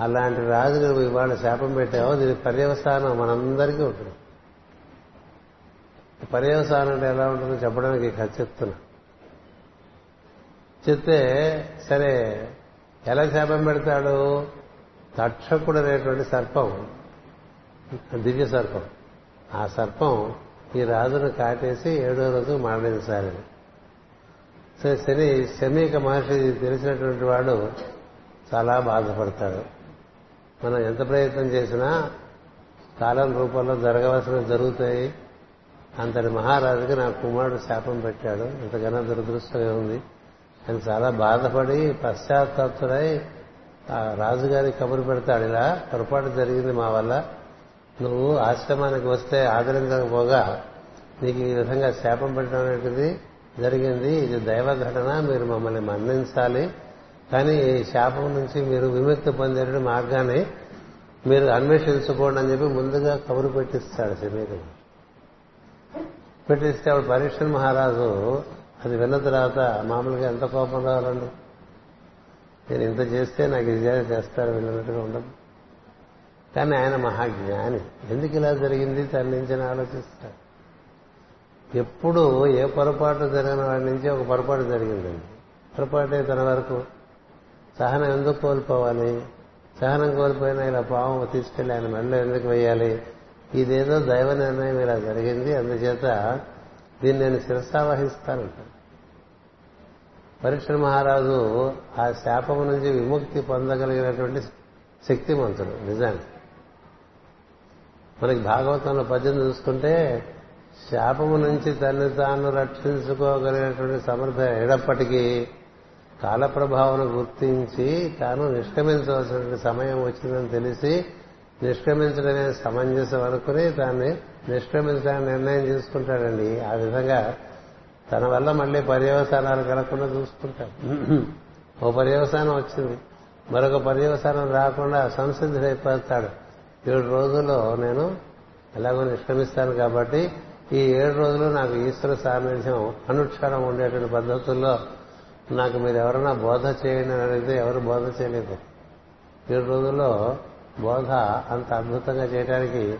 అలాంటి రాజు నువ్వు ఇవాళ శాపం పెట్టావు దీని పర్యవసానం మనందరికీ ఉంటుంది. పర్యవసానం అంటే ఎలా ఉంటుందో చెప్పడానికి కథ చెప్తున్నా. చెప్తే సరే ఎలా శాపం పెడతాడు? తక్షకుడు అనేటువంటి సర్పం దివ్య సర్పం. ఆ సర్పం ఈ రాజును కాటేసి ఏడో రోజు మరణించాలని సో శని శమీక మహర్షి తెలిసినటువంటి వాడు చాలా బాధపడతాడు. మనం ఎంత ప్రయత్నం చేసినా కాలం రూపంలో జరగవలసినవి జరుగుతాయి. అంతటి మహారాజుకి నా కుమారుడు శాపం పెట్టాడు. ఇంతకన్నా దురదృష్టమే ఉంది అని చాలా బాధపడి పశ్చాత్తాప్తుడై ఆ రాజుగారి కబురు పెడతాడు. ఇలా పొరపాటు జరిగింది మా వల్ల. నువ్వు ఆశ్రమానికి వస్తే ఆదరించకపోగా నీకు ఈ విధంగా శాపం పెట్టడం అనేది జరిగింది. ఇది దైవ ఘటన. మీరు మమ్మల్ని మన్నించాలి. కానీ ఈ శాపం నుంచి మీరు విముక్తి పొందే మార్గాన్ని మీరు అన్వేషించుకోండి అని చెప్పి ముందుగా కబురు పెట్టిస్తాడు శరీరం పెట్టిస్తే ఆవిడ పరీక్ష మహారాజు అది విన్న తర్వాత మామూలుగా ఎంత కోపం రావాలండి? నేను ఇంత చేస్తే నాకు ఇది చేస్తారు వెళ్ళినట్టుగా ఉండదు కానీ ఆయన మహాజ్ఞాని. ఎందుకు ఇలా జరిగింది? తన నుంచి ఆలోచిస్తాడు ఎప్పుడు ఏ పొరపాటు జరిగిన వాడి నుంచి ఒక పొరపాటు జరిగిందండి పొరపాటే తన వరకు. సహనం ఎందుకు కోల్పోవాలి? సహనం కోల్పోయినా ఇలా పాము తీసుకెళ్ళి ఆయన మెడలో ఎందుకు వేయాలి? ఇదేదో దైవ నిర్ణయం ఇలా జరిగింది. అందుచేత దీన్ని నేను శిరసావహిస్తానంటాను పరీక్ష మహారాజు ఆ శాపము నుంచి విముక్తి పొందగలిగినటువంటి శక్తిమంతుడు. నిజానికి. మనకి భాగవతంలో పద్యం చూసుకుంటే శాపము నుంచి తన్ని తాను రక్షించుకోగలిగినటువంటి సమర్థ ఎడప్పటికీ కాలప్రభావం గుర్తించి తాను నిష్క్రమించవలసినటువంటి సమయం వచ్చిందని తెలిసి నిష్క్రమించడమే సమంజసం అనుకుని దాన్ని నిష్క్రమించడానికి నిర్ణయం తీసుకుంటాడండి ఆ విధంగా తన వల్ల మళ్ళీ పర్యవసానాలు కలగకుండా చూసుకుంటాడు. ఓ పర్యవసానం వచ్చింది. మరొక పర్యవసానం రాకుండా సంసిద్ధుడైపోతాడు. ఏడు రోజుల్లో నేను ఎలాగో నిష్క్రమిస్తాను కాబట్టి ఈ ఏడు రోజులు నాకు ఈశ్వర సాన్నిధ్యం అనుక్షణం ఉండేటువంటి పద్ధతుల్లో నాకు మీరు ఎవరైనా బోధ చేయండి అని అడిగితే ఎవరు బోధ చేయలేదు. ఏడు రోజుల్లో బోధ అంత అద్భుతంగా చేయడానికి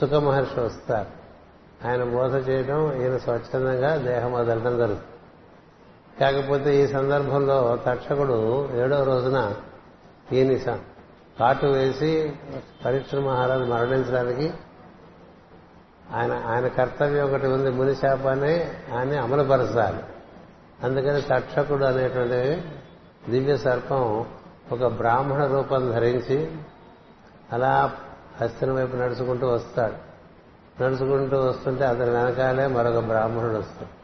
సుఖ మహర్షి వస్తారు. ఆయన బోధ చేయడం ఈయన స్వచ్ఛందంగా దేహం వదలడం జరుగుతుంది. కాకపోతే ఈ సందర్భంలో తక్షకుడు ఏడో రోజున ఈయన కాటు వేసి పరీక్ష మహారాజు మరణించడానికి ఆయన ఆయన కర్తవ్యం ఒకటి ఉంది ముని శాపాన్ని ఆయన అమలుపరచాలి. అందుకని తక్షకుడు అనేటువంటి దివ్య సర్పం ఒక బ్రాహ్మణ రూపం ధరించి అలా హస్తిని వైపు నడుచుకుంటూ వస్తాడు. నడుచుకుంటూ వస్తుంటే అతని వెనకాలే మరొక బ్రాహ్మణుడు వస్తాడు.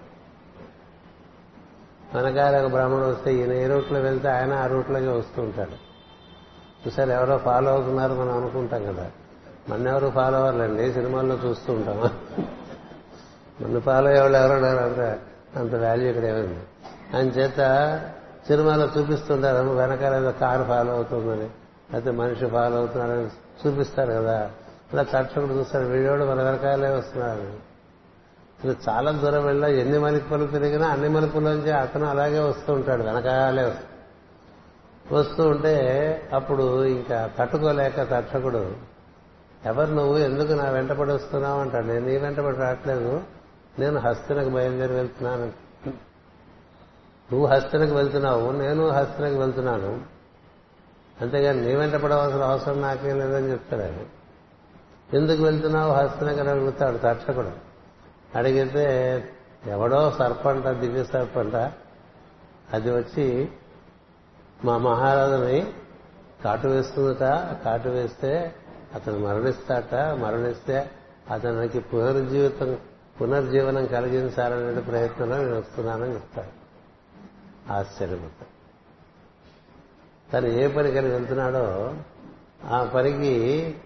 వెనకాల ఒక బ్రాహ్మణుడు వస్తే ఈయన ఏ రూట్లో వెళ్తే ఆయన ఆ రూట్లోకి వస్తూ ఉంటాడు. చూసారు ఎవరో ఫాలో అవుతున్నారు మనం అనుకుంటాం కదా. మన ఎవరు ఫాలో అవ్వాలండి సినిమాల్లో చూస్తూ ఉంటాం. మన ఫాలో అయ్యేవాళ్ళు ఎవరో లేరు అంత అంత వాల్యూ ఇక్కడ ఏమైంది. అని చేత సినిమాలో చూపిస్తుంటారు వెనకాల ఏదో కారు ఫాలో అవుతుందని. లేకపోతే మనిషి ఫాలో అవుతున్నారని చూపిస్తారు కదా. అలా తక్షకుడు చూస్తారు వీడియోడు మన వెనకాలే వస్తున్నారు ఇలా చాలా దూరం వెళ్ళా ఎన్ని మలుపులు తిరిగినా అన్ని మలుపులోంచి అతను అలాగే వస్తూ ఉంటాడు వెనకాలే వస్తూ వస్తూ ఉంటే అప్పుడు ఇంకా తట్టుకోలేక తక్షకుడు ఎవరు నువ్వు? ఎందుకు నా వెంటబడి వస్తున్నావు? అంటాడు. నేను నీ వెంటపడి రావట్లేదు. నేను హస్తినకు బయలుదేరి వెళ్తున్నాను. నువ్వు హస్తినకు వెళ్తున్నావు. నేను హస్తినకు వెళ్తున్నాను. అంతేగాని నీ వెంట పడవలసిన అవసరం నాకేం లేదని చెప్తాడు ఆయన. ఎందుకు వెళ్తున్నావు? హస్తినకు అని అడుగుతాడు తక్షకుడు అడిగితే ఎవడో సర్పంట దివ్య సర్పంట అది వచ్చి మా మహారాజుని కాటు వేస్తుందట కాటు వేస్తే అతను మరణిస్తాట మరణిస్తే అతనికి పునర్జీవితం పునర్జీవనం కలిగించాలనే ప్రయత్నంలో నేను వస్తున్నానని చెప్తాడు. ఆశ్చర్యపోతాడు తను ఏ పనికని వెళ్తున్నాడో ఆ పనికి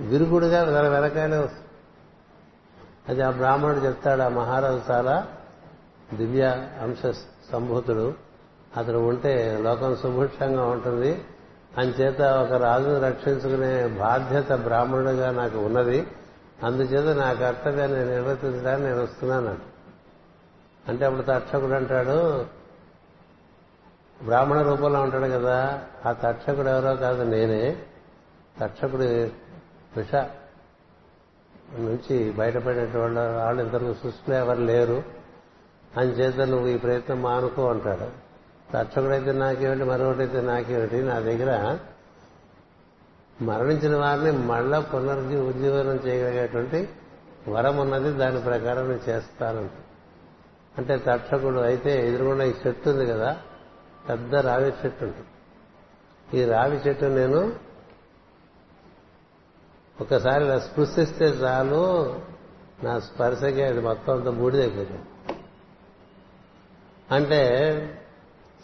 విరుగుడుగా తన వెనకాలే వస్తుంది. అది ఆ బ్రాహ్మణుడు చెప్తాడు ఆ మహారాజు చాలా దివ్య అంశ సంభూతుడు. అతను ఉంటే లోకం సుభిక్షంగా ఉంటుంది. అంచేత ఒక రాజును రక్షించుకునే బాధ్యత బ్రాహ్మణుడిగా నాకు ఉన్నది. అందుచేత నా కర్తవ్యాన్ని నిర్వర్తించడానికి నేను వస్తున్నాను. అంటే అప్పుడు తక్షకుడు అంటాడు బ్రాహ్మణ రూపంలో ఉంటాడు కదా ఆ తక్షకుడు ఎవరో కాదు నేనే. తక్షకుడు విష నుంచి బయటపడినటువంటి వాళ్ళు ఇద్దరు సృష్టిలో ఎవరు లేరు. అంచేత నువ్వు ఈ ప్రయత్నం మానుకో అంటాడు. తక్షకుడైతే నాకేమిటి మరొకటైతే నాకేమిటి నా దగ్గర మరణించిన వారిని మళ్ళా పునర్జీ ఉజ్జీవనం చేయగలిగేటువంటి వరం ఉన్నది దాని ప్రకారం నేను చేస్తానంట. అంటే తక్షకుడు అయితే ఎదురుగుండా ఈ చెట్టు ఉంది కదా పెద్ద రావి చెట్టు ఉంటుంది ఈ రావి చెట్టు నేను ఒకసారి ఇలా స్పృశిస్తే చాలు నా స్పర్శకి అది మొత్తం అంతా బూడిదైపోతుంది అంటే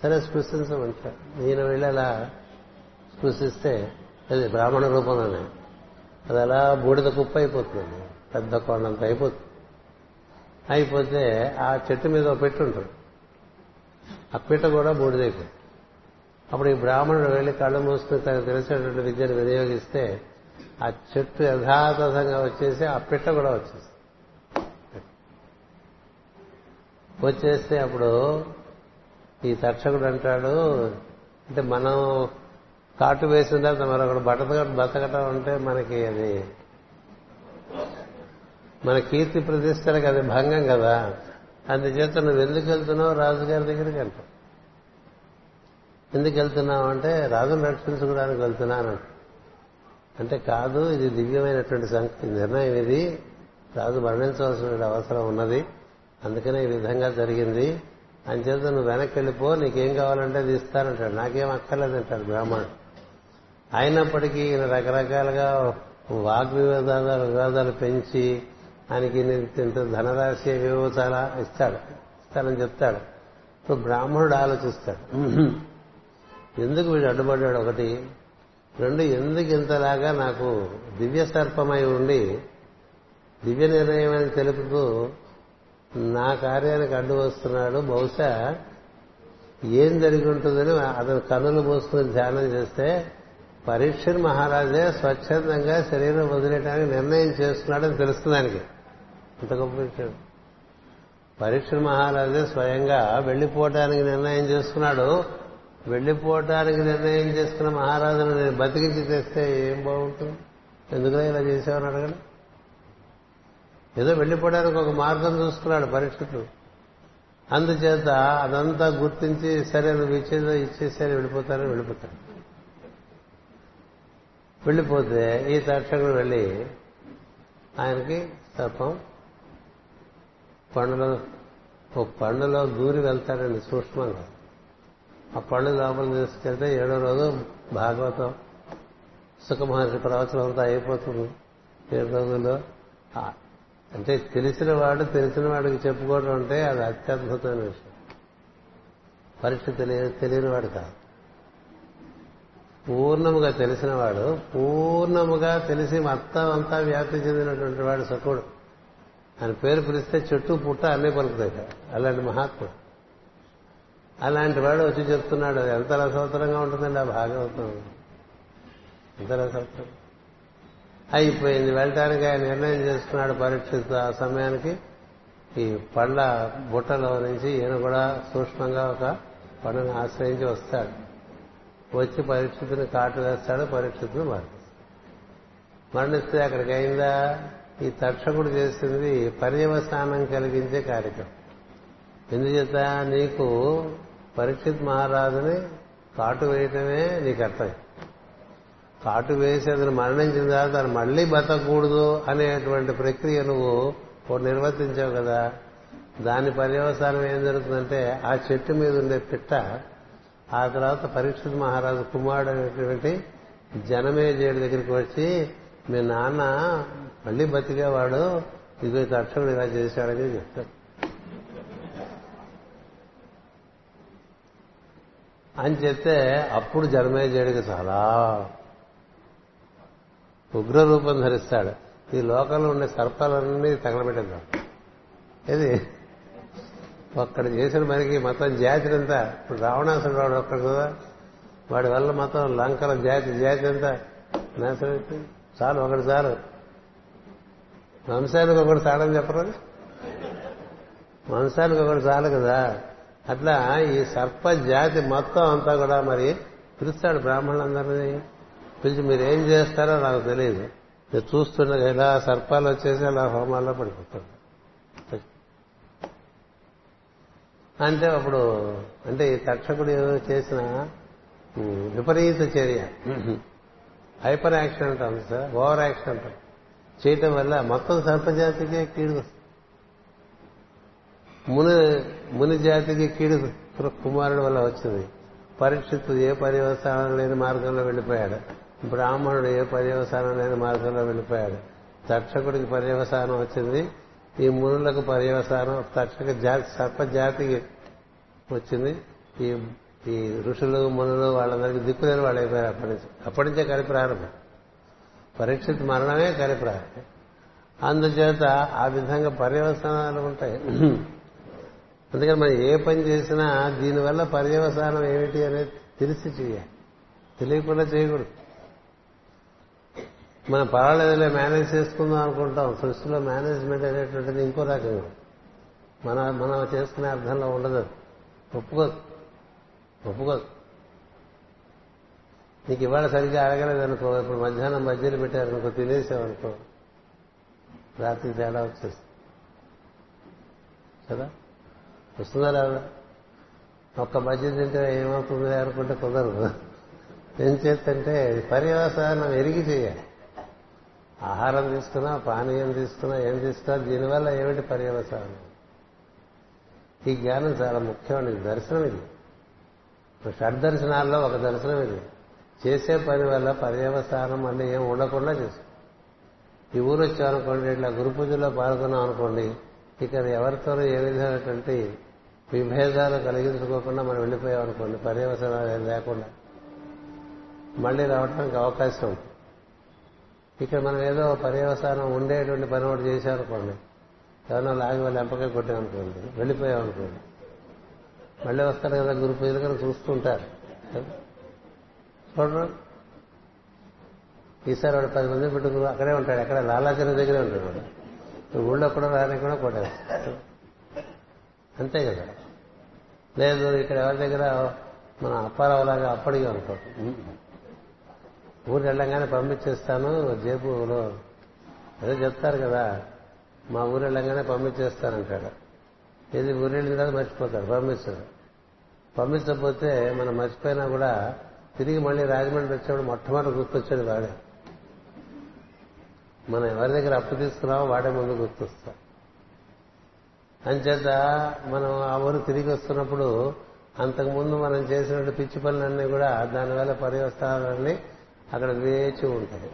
సరే స్పృశించమంటాడు ఈయన వెళ్ళి అలా స్పృశిస్తే అది బ్రాహ్మణ రూపంలోనే. అది అలా బూడిద కుప్ప అయిపోతుంది. పెద్ద కొండంత అయిపోతుంది. అయిపోతే ఆ చెట్టు మీద ఒక పెట్టు ఉంటుంది. ఆ పిట్ట కూడా బూడిదైపోతుంది. అప్పుడు ఈ బ్రాహ్మణుడు వెళ్ళి కళ్ళు మూసుకుని తనకు తెలిసినటువంటి విద్యను వినియోగిస్తే ఆ చెట్టు యథాతథంగా వచ్చేసి ఆ పిట్ట కూడా వచ్చేసి వచ్చేస్తే అప్పుడు ఈ తక్షకుడు అంటాడు అంటే మనం కాటు వేసిన తర్వాత మరొకడు బతక బతకటం అంటే మనకి అది మన కీర్తి ప్రతిష్టలకు అది భంగం కదా. అందుచేత నువ్వు ఎందుకు వెళ్తున్నావు? రాజుగారి దగ్గరికి అంట ఎందుకు వెళ్తున్నావు అంటే రాజును రక్షించుకోవడానికి వెళ్తున్నాను. అంటే కాదు ఇది దివ్యమైనటువంటి సంగతి నిర్ణయం ఇది. రాజు మరణించవలసిన అవసరం ఉన్నది. అందుకనే ఈ విధంగా జరిగింది. అంచేత నువ్వు వెనక్కి వెళ్ళిపో నీకేం కావాలంటే అది ఇస్తానంటాడు. నాకేం అక్కర్లేదంటాడు బ్రాహ్మణుడు. అయినప్పటికీ ఈయన రకరకాలుగా వాగ్ వివాదాలు పెంచి ఆయనకి ఇంత ధనరాశి ఏవేవో చాలా ఇస్తాడు. ఇస్తానని చెప్తాడు. ఇప్పుడు బ్రాహ్మణుడు ఆలోచిస్తాడు. ఎందుకు వీడు అడ్డుపడ్డాడు ఒకటి? రెండు ఎందుకు ఇంతలాగా నాకు దివ్య సర్పమై ఉండి దివ్య నిర్ణయం అని తెలుపుతూ నా కార్యానికి అడ్డు వస్తున్నాడు. బహుశా ఏం జరిగి ఉంటుందని అతను కన్నులు మూసుకుని ధ్యానం చేస్తే పరీక్షలు మహారాజే స్వచ్ఛందంగా శరీరం వదిలేయడానికి నిర్ణయం చేసుకున్నాడని తెలుస్తుంది ఆయనకి. అంత గొప్ప విషయం. పరీక్ష మహారాజే స్వయంగా వెళ్ళిపోవటానికి నిర్ణయం చేసుకున్నాడు. వెళ్ళిపోవటానికి నిర్ణయం చేసుకున్న మహారాజును నేను బతికించి తెస్తే ఏం బాగుంటుంది? ఎందుకు ఇలా చేసావని అడగండి ఏదో వెళ్ళిపోవడానికి ఒక మార్గం చూసుకున్నాడు పరీక్షలు అందుచేత అదంతా గుర్తించి సరే నువ్వు ఇచ్చేదో ఇచ్చేసరి వెళ్ళిపోతారని వెళ్ళిపోతాడు వెళ్ళిపోతే ఈ తక్షకుడు వెళ్ళి ఆయనకి సర్పం పండులో ఓ పండులో దూరి వెళ్తాడండి సూక్ష్మంగా. ఆ పండు లోపల తీసుకెళ్తే ఏడో రోజు భాగవతం సుఖమహర్షి ప్రవచనం అంతా అయిపోతుంది. ఏడు రోజుల్లో అంటే తెలిసిన వాడు తెలిసిన వాడికి చెప్పుకోవడం అంటే అది అత్యద్భుతమైన విషయం. పరీక్ష తెలియ తెలియని వాడు కాదు. పూర్ణముగా తెలిసినవాడు పూర్ణముగా తెలిసి మొత్తం అంతా వ్యాప్తి చెందినటువంటి వాడు సకుడు ఆయన పేరు పిలిస్తే చెట్టు పుట్ట అన్నీ పలుకుతాయి అలాంటి మహాత్ముడు. అలాంటి వాడు వచ్చి చెప్తున్నాడు ఎంత రసవత్తరంగా ఉంటుందండి ఆ భాగవతం. ఎంత రసవత్తరం? అయిపోయింది. వెళ్ళటానికి ఆయన నిర్ణయం చేసుకున్నాడు పరీక్షిస్తూ ఆ సమయానికి. ఈ పళ్ళ బుట్టలో నుంచి ఈయన కూడా సూక్ష్మంగా ఒక పండుని ఆశ్రయించి వస్తాడు. వచ్చి పరీక్షితుని కాటు వేస్తాడు పరీక్షితుని మరణిస్తాడు మరణిస్తే అక్కడికి అయిందా? ఈ తక్షకుడు చేసింది పర్యవసానం కలిగించే కార్యక్రమం. ఎందుచేత నీకు పరీక్షిత్ మహారాజుని కాటు వేయటమే నీ కర్తవ్యం కాటు వేసి అతను మరణించిన తర్వాత తను మళ్ళీ బతకూడదు అనేటువంటి ప్రక్రియ నువ్వు నిర్వర్తించావు కదా. దాని పర్యవసానం ఏం జరుగుతుందంటే ఆ చెట్టు మీద ఉండే పిట్ట ఆ తర్వాత పరీక్షిత్ మహారాజు కుమారుడు అనేటువంటి జనమేజయుడి దగ్గరికి వచ్చి మీ నాన్న మళ్ళీ బతికేవాడు ఇదిగో తక్షణం ఇలా చేశాడని చెప్తాడు. అని చెప్తే అప్పుడు జనమేజయుడికి చాలా ఉగ్ర రూపం ధరిస్తాడు. ఈ లోకంలో ఉండే సర్పాలన్నీ తగలబెట్టేద్దాం. ఇది ఒక్కడ చేసిన మనకి మొత్తం జాతి ఇప్పుడు రావణాసుడు వాడు ఒక్కడు కదా. వాడి వల్ల మొత్తం లంకల జాతి జాతి అంతా నాశనం చాలు ఒకటి చాలు. వంశానికి ఒకటి చాలని చెప్పరు? వంశానికి ఒకటి చాలు కదా. అట్లా ఈ సర్ప జాతి మొత్తం అంతా కూడా మరి పిలుస్తాడు బ్రాహ్మణులందరినీ. పిలిచి మీరు ఏం చేస్తారో నాకు తెలియదు మీరు చూస్తుండగా ఇలా సర్పాలు వచ్చేసి అలా హోమాల్లో పడిపోతాడు అంటే అప్పుడు అంటే ఈ తక్షకుడు చేసిన విపరీత చర్య. హైపర్ యాక్షన్ అంటాం సార్ ఓవర్ యాక్షన్ అంటాం. చేయటం వల్ల మొత్తం సర్పజాతికే కీడు ముని ముని జాతికి కీడు కుమారుడు వల్ల వచ్చింది. పరీక్షిత్తు ఏ పర్యవసానం లేని మార్గంలో వెళ్ళిపోయాడు. బ్రాహ్మణుడు ఏ పర్యవసానం లేని మార్గంలో వెళ్ళిపోయాడు. తక్షకుడికి పర్యవసానం వచ్చింది. ఈ మునులకు పర్యవసానం తక్షక జాతి సర్ప జాతికి వచ్చింది. ఈ ఈ ఋషులు మునులు వాళ్ళందరికీ దిక్కులేని వాళ్ళు అయిపోయారు అప్పటి నుంచి. అప్పటి నుంచే కలి ప్రారంభం. పరీక్షిత్ మరణమే కలి ప్రారంభం. అందుచేత ఆ విధంగా పర్యవసానాలు ఉంటాయి. అందుకని మనం ఏ పని చేసినా దీనివల్ల పర్యవసానం ఏమిటి అనేది తెలిసి చేయాలి తెలియకుండా చేయకూడదు. మనం పర్వాలేదులే మేనేజ్ చేసుకుందాం అనుకుంటాం. సృష్టిలో మేనేజ్మెంట్ అనేటువంటిది ఇంకో రకంగా. మన మనం చేసుకునే అర్థంలో ఉండదు ఒప్పుకోదు. ఒప్పుకోదు. నీకు ఇవాళ సరిగ్గా అడగలేదనుకో ఇప్పుడు మధ్యాహ్నం మధ్యలో పెట్టారనుకో తినేసావనుకో రాత్రి తేడా వచ్చేస్తుంది. కదా? వస్తుందా రాదా? ఒక్క మధ్య తింటే ఏమవుతుంది అనుకుంటే కుదరదు. ఏం చేస్తంటే పర్యవసానం ఎరిగి చేయాలి. ఆహారం తీసుకున్నా పానీయం తీసుకున్నా ఏం తీసుకున్నా దీనివల్ల ఏమిటి పర్యవసానం? ఈ జ్ఞానం చాలా ముఖ్యమైనది దర్శనం ఇది. షడ్దర్శనాల్లో ఒక దర్శనం ఇది. చేసే పని వల్ల పర్యవసానం అంటే ఏం ఉండకుండా చేస్తుంది ఈ ఊరు వచ్చామనుకోండి ఇట్లా గురు పూజలో పాల్గొన్నాం అనుకోండి ఇక్కడ ఎవరితోనూ ఏ విధమైనటువంటి విభేదాలు కలిగించుకోకుండా మనం వెళ్ళిపోయాం అనుకోండి పర్యవసనాలు ఏం లేకుండా. మళ్ళీ రావడానికి అవకాశం ఉంటుంది ఇక్కడ మనం ఏదో పర్యవసానం ఉండేటువంటి పని ఒకటి చేశామనుకోండి ఎవరన్నా లాగి వాళ్ళు ఎంపకే కొట్టామనుకోండి వెళ్ళిపోయామనుకోండి. మళ్ళీ వస్తారు కదా గురు పూజలు కదా చూస్తుంటారు. చూడరు. ఈసారి వాడు పది మంది పెట్టుకుని అక్కడే ఉంటాడు. అక్కడ లాలాచరి దగ్గరే ఉంటాడు వాడు. ఊళ్ళో కూడా రాని కూడా కొట్టేస్తాడు అంతే కదా. లేదు ఇక్కడ ఎవరి దగ్గర? మన అప్పారావులాగా అప్పటిగా అనుకో ఊరు వెళ్ళంగానే పంపించేస్తాను జేబులో. ఏదో చెప్తారు కదా మా ఊరు వెళ్ళంగానే పంపించేస్తానంటాడు ఏది ఊరు వెళ్ళిన తర్వాత మర్చిపోతాడు పంపిస్తాడు పంపించకపోతే మనం మర్చిపోయినా కూడా తిరిగి మళ్ళీ రాజమండ్రి వచ్చేవాడు మొట్టమొదటి గుర్తొచ్చేది వాడే. మనం ఎవరి దగ్గర అప్పు తీసుకున్నామో వాడే ముందు గుర్తొస్తాం. అంచేత మనం ఆ ఊరు తిరిగి వస్తున్నప్పుడు అంతకుముందు మనం చేసినటువంటి పిచ్చి పనులన్నీ కూడా దానివల్ల పర్యవస్థానాలన్నీ అక్కడ వేచి ఉంటాయి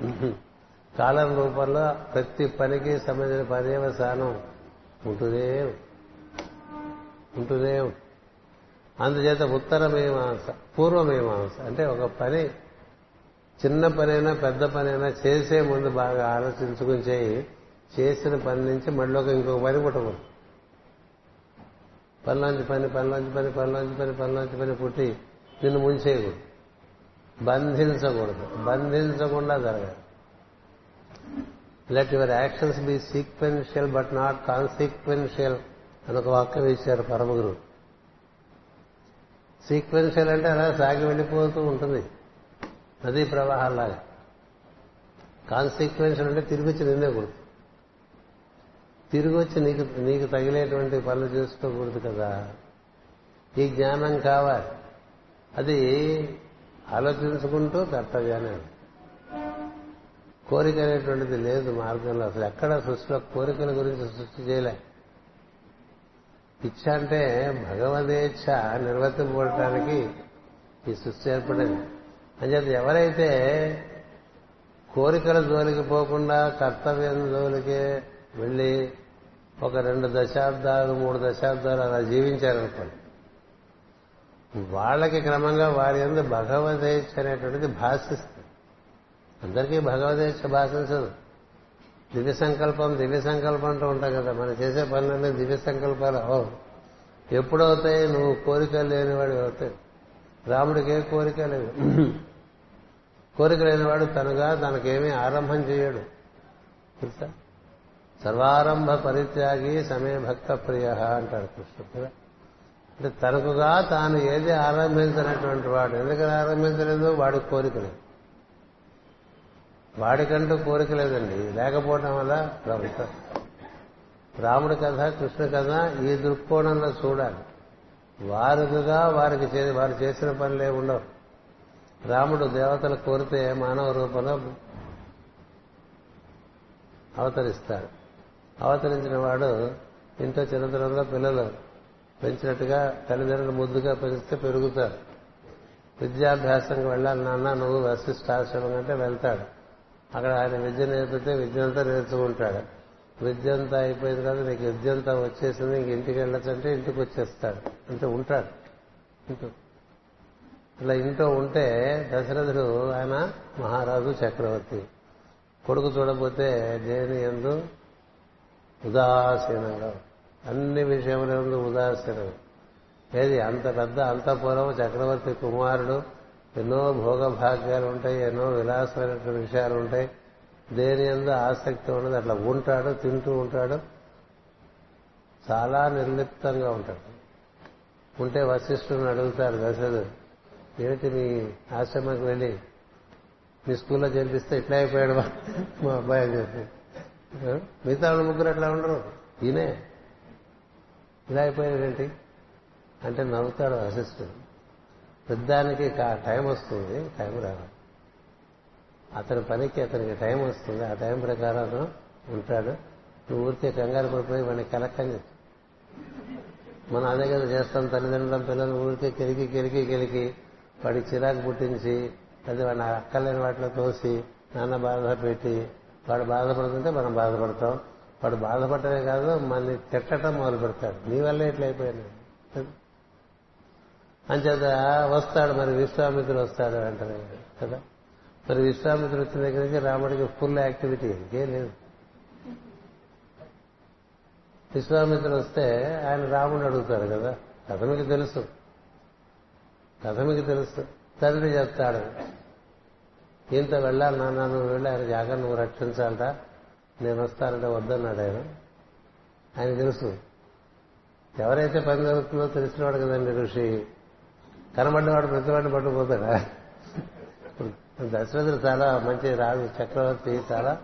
కాలం రూపంలో ప్రతి పనికి సంబంధించిన పర్యవసానం ఉంటూనే ఉంటూనే అందుచేత ఉత్తర మీమాంస పూర్వ మీమాంస అంటే ఒక పని చిన్న పనైనా పెద్ద పనైనా చేసే ముందు బాగా ఆలోచించుకుని చేయి చేసిన పని నుంచి మళ్ళీ ఒక ఇంకొక పని పుట్టకూడదు. పనిలోంచి పని పనిలోంచి పని పనిలోంచి పని పనిలోంచి పని పుట్టి నిన్ను ముంచేయకూడదు. బంధించకూడదు. బంధించకుండా జరగాలి. Let your actions be sequential but not consequential అని ఒక వాక్యం ఇచ్చారు పరమగురు సీక్వెన్షియల్ అంటే అలా సాగి వెళ్ళిపోతూ ఉంటుంది. నదీ ప్రవాహాలాగా కాన్సీక్వెన్షియల్ అంటే తిరిగి వచ్చి నిందేకూడదు తిరిగి వచ్చి నీకు నీకు తగిలేటువంటి పనులు చేసుకోకూడదు కదా. ఈ జ్ఞానం కావాలి. అది ఆలోచించుకుంటూ కర్తవ్యాన్ని కోరిక అనేటువంటిది లేదు మార్గంలో. అసలు ఎక్కడ సృష్టిలో కోరికల గురించి సృష్టి చేయలే. ఇచ్చ అంటే భగవదేచ్ఛ నిర్వర్తింపబడటానికి ఈ సృష్టి ఏర్పడింది. అంచేత ఎవరైతే కోరికల జోలికి పోకుండా కర్తవ్యం జోలికే వెళ్ళి ఒక రెండు దశాబ్దాలు మూడు దశాబ్దాలు అలా జీవించారనుకోండి వాళ్ళకి క్రమంగా వారి ఎందు భగవదేచ్ఛ అనేటువంటిది భాషిస్తుంది. అందరికీ భగవదేచ్ఛ భాషించదు దివ్య సంకల్పం దివ్య సంకల్పం అంటూ ఉంటాం కదా. మనం చేసే పనులన్నీ దివ్య సంకల్పాలు. అవు ఎప్పుడవుతాయి నువ్వు కోరికలు లేనివాడు అవుతాయి. రాముడికి ఏ కోరిక లేదు. కోరిక లేనివాడు తనగా తనకేమీ ఆరంభం చేయడు. తెలుసా? సర్వారంభ పరిత్యాగి సమయ భక్త ప్రియ అంటాడు కృష్ణుడు అంటే తనకుగా తాను ఏది ఆరంభించినటువంటి వాడు. ఎందుకని ఆరంభించలేదు? వాడి కోరిక వాడికంటూ కోరిక లేదండి. లేకపోవడం వల్ల ప్రభుత్వం. రాముడి కథ కృష్ణ కథ ఈ దృక్కోణంలో చూడాలి. వారుగా వారికి వారు చేసిన పనులే ఉండవు. రాముడు దేవతలు కోరితే మానవ రూపంలో అవతరిస్తాడు. అవతరించిన వాడు ఇంట్లో చిన్నతనంలో పిల్లలు పెంచినట్టుగా తల్లిదండ్రులు ముద్దుగా పెంచితే పెరుగుతారు. విద్యాభ్యాసంకి వెళ్ళాలి నాన్న నువ్వు వశిష్టాశ్రమం అంటే వెళ్తాడు. అక్కడ ఆయన విద్య నేర్పితే విద్యంతా నేర్చుకుంటాడు. విద్యంతా అయిపోయింది తర్వాత నీకు విద్యంతా వచ్చేసింది ఇంక ఇంటికి వెళ్ళొచ్చంటే ఇంటికి వచ్చేస్తాడు. అంటే ఉంటాడు. ఇలా ఇంట్లో ఉంటే దశరథుడు ఆయన మహారాజు చక్రవర్తి. కొడుకు చూడబోతే దేని ఎందు? ఉదాసీనంగా అన్ని విషయములందు ఉదాసీనం ఏది? అంత పెద్ద అంతఃపురం చక్రవర్తి కుమారుడు ఎన్నో భోగభాగ్యాలు ఉంటాయి ఎన్నో విలాసమైనటువంటి విషయాలు ఉంటాయి. దేని ఎందు ఆసక్తి ఉండదు. అట్లా ఉంటాడు తింటూ ఉంటాడు. చాలా నిర్లిప్తంగా ఉంటాడు. ఉంటే వశిష్ఠుని అడుగుతారు దశరథుడు ఏమిటి మీ ఆశ్రమకు వెళ్ళి? మీ స్కూల్లో చేర్పిస్తే ఇట్లా అయిపోయాడు మా అబ్బాయి అని చెప్పి. మిగతా ముగ్గురు అట్లా ఉండరు. ఈయనే ఇలా అయిపోయినాడేంటి అంటే నవ్వుతాడు అసిస్టెంట్ పెద్దానికి టైం వస్తుంది టైం రాదు. అతని పనికి అతనికి టైం వస్తుంది ఆ టైం ప్రకారం ఉంటాడు. నువ్వు ఊరికే కంగారు పడిపోయి వాడిని కలక్కని మనం అదే కదా చేస్తాం తల్లిదండ్రుల పిల్లలు ఊరికే కెలికి కెలికి కెలికి వాడికి చిరాకు పుట్టించి అది వాడిని అక్కలేని వాటిలో తోసి నాన్న బాధ పెట్టి వాడు బాధపడుతుంటే మనం బాధపడతాం. వాడు బాధపడటమే కాదు మళ్ళీ తిట్టడం మొదలు పెడతాడు నీ వల్లే ఇట్లా అయిపోయాను. అంచేత వస్తాడు మరి విశ్వామిత్రుడు వస్తాడు అంటారు కదా? మరి విశ్వామిత్రుడు వచ్చిన దగ్గర నుంచి రాముడికి ఫుల్ యాక్టివిటీ. ఇంకేం లేదు. విశ్వామిత్రుడు వస్తే ఆయన రాముడు అడుగుతాడు కదా? కథ మీకు తెలుసు. కథ మీకు తెలుసు. తండ్రి చెప్తాడు ఇంత వెళ్ళాలి నాన్న నువ్వు వెళ్ళి ఆయన జాగ్రత్త నువ్వు రక్షించాలరా. నేను వస్తానంటే వద్దన్నాడు ఆయన ఆయన తెలుసు. ఎవరైతే పని జరుగుతుందో తెలిసినవాడు కదండి ఋషి. కనబడినవాడు ప్రతివాడిని పట్టుకుపోతాడా? దశరథుడు చాలా మంచి రాజు చక్రవర్తి చాలా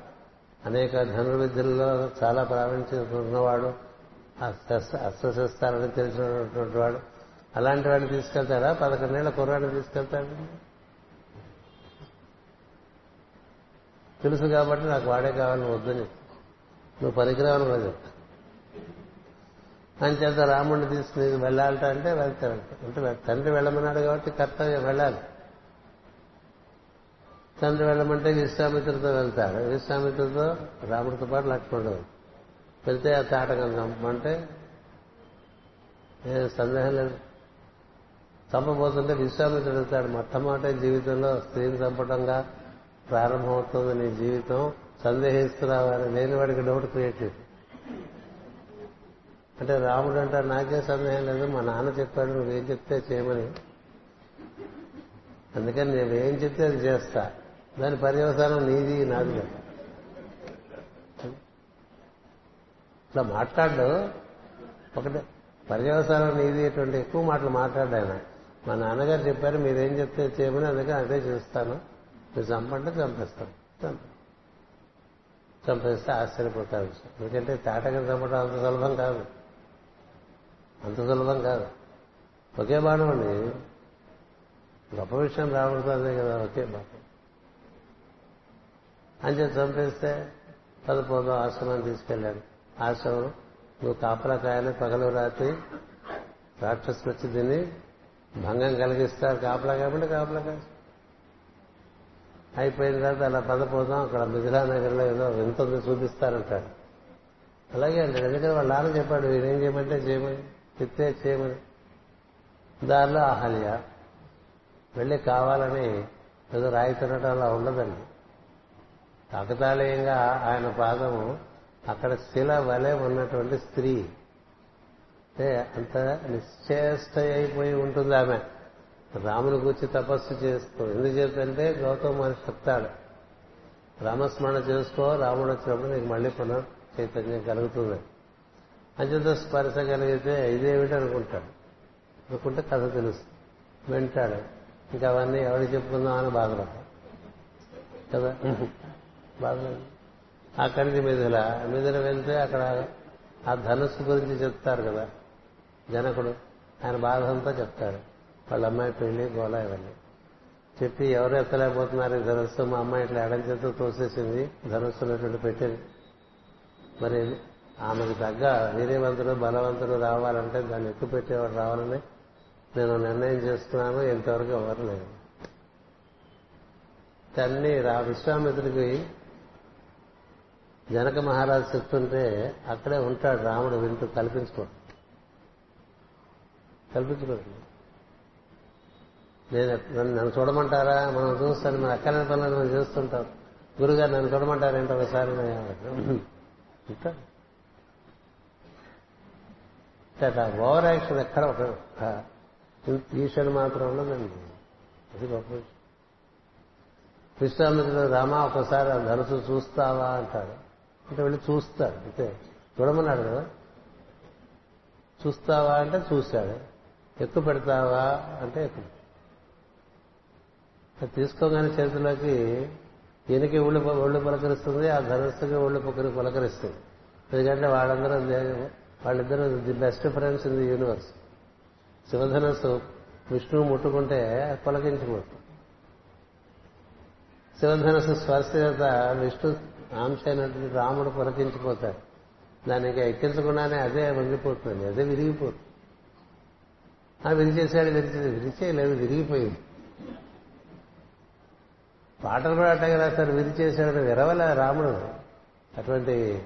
అనేక ధనుర్విద్యల్లో చాలా ప్రావీణ్యం ఉన్నవాడు అస్త్రశస్త్రాలని తెలిసినటువంటి వాడు. అలాంటి వాడిని తీసుకెళ్తాడా? పదకొండేళ్ళ కుర్రాడిని తీసుకెళ్తాడు? తెలుసు కాబట్టి నాకు వాడే కావాలని వద్దని నువ్వు పనికిరావని కూడా చెప్తా. అంచేత రాముడిని తీసుకుని వెళ్ళాలట అంటే వెళ్తాడంట అంటే తండ్రి వెళ్ళమన్నాడు కాబట్టి కర్తవ్యం వెళ్ళాలి. తండ్రి వెళ్ళమంటే విశ్వామిత్రుడితో వెళ్తాడు. విశ్వామిత్రుడితో రాముడితో పాటు లక్ష్మణుడు వెళ్తే ఆ తాటకం చంపమంటే నేను సందేహం లేదు. చంపబోతుంటే విశ్వామిత్రుడు వెళ్తాడు. మొట్టమొదటి జీవితంలో స్త్రీని చంపడంగా ప్రారంభమవుతుంది నీ జీవితం సందేహిస్తున్నావు లేని వాడికి డౌట్ క్రియేట్ చేసి అంటే రాముడు అంటారు నాకే సందేహం లేదు మా నాన్న చెప్పాడు నువ్వేం చెప్తే చేయమని. అందుకని నువ్వేం చెప్తే అది చేస్తా. దాని పర్యవసానం నీది నాది కదా. ఇట్లా మాట్లాడు. ఒకటి పర్యవసానం నీది ఇటువంటి ఎక్కువ మాటలు మాట్లాడాను. మా నాన్నగారు చెప్పారు మీరేం చెప్తే చేయమని అందుకని అదే చేస్తాను. చంపంటే చంపేస్తాం. చంపేస్తే ఆశ్చర్యపోతారు. ఎందుకంటే తాటగా చంపడం అంత సులభం కాదు. అంత సులభం కాదు. ఒకే బాణం అండి. గొప్ప విషయం రాబడుతుంది కదా ఒకే బాణం. అంచే చంపేస్తే పదపోదు ఆశ్రమం తీసుకెళ్ళాడు ఆశ్రమం నువ్వు కాపలా కాయాలి పగలు రాత్రి రాక్షసులు వచ్చి దీన్ని భంగం కలిగిస్తారు. కాపలా కాబట్టి కాపలా కాదు అయిపోయిన తర్వాత అలా పదపోదాం అక్కడ మిథిలానగర్లో ఏదో ఎంత చూపిస్తారంటాడు అలాగే అంటాడు ఎందుకంటే వాళ్ళ నాన్న చెప్పాడు వీరేం చేయమంటే చేయమని చెప్తే చేయమని. దారిలో అహల్య వెళ్ళి కావాలని ఏదో రాయి అలా ఉండదండి. కాకతాళీయంగా ఆయన పాదము అక్కడ శిల వలె ఉన్నటువంటి స్త్రీ. అంటే అంత నిశ్చేష్ట అయిపోయి ఉంటుంది ఆమె. రాముని గురించి తపస్సు చేసుకో. ఎందుకు చేద్దంటే గౌతమ మహర్షి చెప్తాడు రామస్మరణ చేసుకో రాముడు వచ్చినప్పుడు నీకు మళ్ళీ పునర్ చైతన్యం కలుగుతుంది. అంచేత స్పర్శ కలిగితే ఇదేమిటి అనుకుంటాడు. అనుకుంటే కథ తెలుసు వింటాడు. ఇంకా అవన్నీ ఎవరికి చెప్పుకుందాం అని బాధపడతాడు. కదా? బాధపడి అక్కడికి నుంచి మిథుల మిథుల వెళ్తే అక్కడ ఆ ధనుస్సు గురించి చెప్తారు కదా జనకుడు. ఆయన బాధ అంతా చెప్తాడు. వాళ్ళ అమ్మాయి పెళ్ళి గోళ ఇవన్నీ. చెప్పి ఎవరు ఎత్తలేకపోతున్నారు? ఈ ధనుస్సు మా అమ్మాయి ఇట్లా ఎడం చేత తోసేసింది. ధనుస్సు ఉన్నటువంటి పెట్టింది. మరి ఆమెకు తగ్గ వీర్యవంతుడు బలవంతుడు రావాలంటే దాన్ని ఎక్కువ పెట్టేవాడు రావాలని నేను నిర్ణయం చేసుకున్నాను. ఇంతవరకు ఎవరు లేదు తన్ని రా విశ్వామిత్రుడికి జనక మహారాజు చెప్తుంటే అక్కడే ఉంటాడు రాముడు వింటూ కల్పించుకోడు. కల్పించుకోడు. నేను నన్ను చూడమంటారా? మనం చూస్తాను మన అక్కలేని పనులు మనం చేస్తుంటాం. గురుగారు నన్ను చూడమంటారేంటో ఒకసారి అట్లా ఓవర్ యాక్షన్ ఎక్కడ ఒక ఈశ్వరు మాత్రం ఉండదండి. అది గొప్ప విశ్వామిత్రుడు రామ ఒకసారి ఆ ధనుసు చూస్తావా అంటాడు. అంటే వెళ్ళి చూస్తాడు అంతే. చూడమన్నాడు కదా? చూస్తావా అంటే చూశాడు. ఎక్కువ పెడతావా అంటే ఎక్కువ తీసుకోగానే చేతిలోకి ఎనికి ఒళ్ళు ఒళ్ళు పలకరిస్తుంది ఆ ధనస్సుకి ఒళ్ళు పొక్కరి పలకరిస్తుంది. ఎందుకంటే వాళ్ళందరూ వాళ్ళిద్దరూ the best friends in the universe. శివధనస్సు విష్ణువు ముట్టుకుంటే పొలకించిపోతుంది శివధనస్సు స్పర్శ చేత విష్ణు ఆంశ అయినటువంటి రాముడు పొలకించిపోతాడు. దానికి ఎక్కించకుండానే అదే వంగిపోతుంది అదే విరిగిపోతుంది. ఆ విరిచేసాడు విరిచేది విరిచేయలేదు విరిగిపోయింది. పాటలు కూడా కదా రాస్తారు విధి చేశాడు విరవల రాముడు. అటువంటి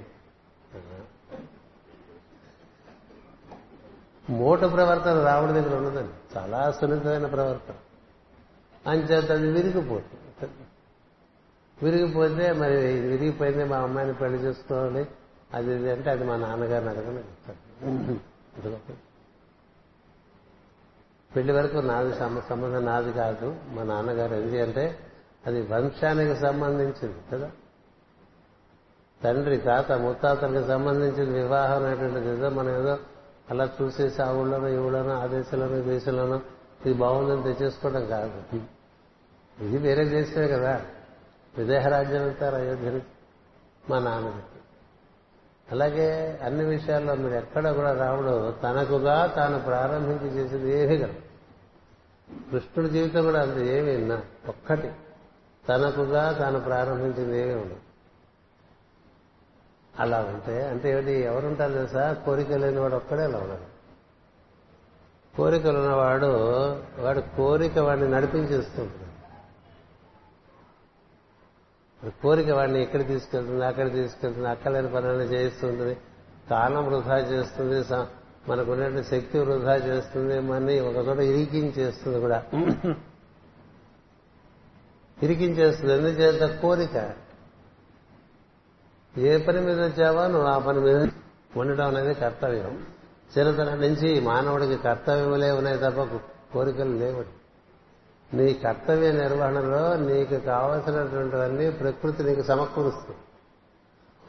మూట ప్రవర్తన రాముడి దగ్గర ఉన్నదండి. చాలా సున్నితమైన ప్రవర్తన. అంచేత అది విరిగిపోతుంది. విరిగిపోతే మరి ఇది విరిగిపోయింది మా అమ్మాయిని పెళ్ళి చేసుకోవాలి. అది ఇది అంటే అది మా నాన్నగారిని అడగని చెప్తాడు పెళ్ళి వరకు నాది సంబంధం నాది కాదు. మా నాన్నగారు ఏంటి అంటే అది వంశానికి సంబంధించింది కదా? తండ్రి తాత ముత్తాతలకు సంబంధించిన వివాహం అనేటువంటిది ఏదో మనం ఏదో అలా చూసేసి ఆ ఊళ్ళోనో ఈ ఊళ్ళోనో ఆ దేశంలోనో ఈ దేశంలోనో ఇది బాగుందని తెచ్చేసుకోవడం కాదు. ఇది వేరే దేశమే కదా. విదేహరాజ్యం అంటారు అయోధ్యని మా నాన్నగారు అలాగే అన్ని విషయాల్లో మీరు ఎక్కడ కూడా రావడం తనకుగా తాను ప్రారంభించి చేసేది ఏమీ కదా. కృష్ణుడి జీవితం కూడా అంత ఏమీ ఉన్నా ఒక్కటి. తనకుగా తాను ప్రారంభించింది ఏమీ ఉండదు. అలా ఉంటే అంటే ఏమిటి ఎవరుంటారు తెలుసా? కోరిక లేని వాడు ఒక్కడే అలా ఉన్నాడు కోరికలు ఉన్నవాడు వాడు కోరిక వాడిని నడిపించేస్తుంటాడు కోరిక వాడిని ఎక్కడ తీసుకెళ్తుంది అక్కడ తీసుకెళ్తుంది అక్కలేని పనులను చేయిస్తుంది కాలం వృధా చేస్తుంది మనకున్నటువంటి శక్తి వృధా చేస్తుంది మనని ఒక చోట ఇరికించేస్తుంది కూడా. ఇరికించేస్తుంది ఎందుచేత? కోరిక. ఏ పని మీద వచ్చావా? నువ్వు ఆ పని మీద ఉండటం అనేది కర్తవ్యం. చిన్నతనం నుంచి మానవుడికి కర్తవ్యములే ఉన్నాయి తప్ప కోరికలు లేవు. నీ కర్తవ్య నిర్వహణలో నీకు కావలసినటువంటివన్నీ ప్రకృతి నీకు సమకూరుస్తుంది.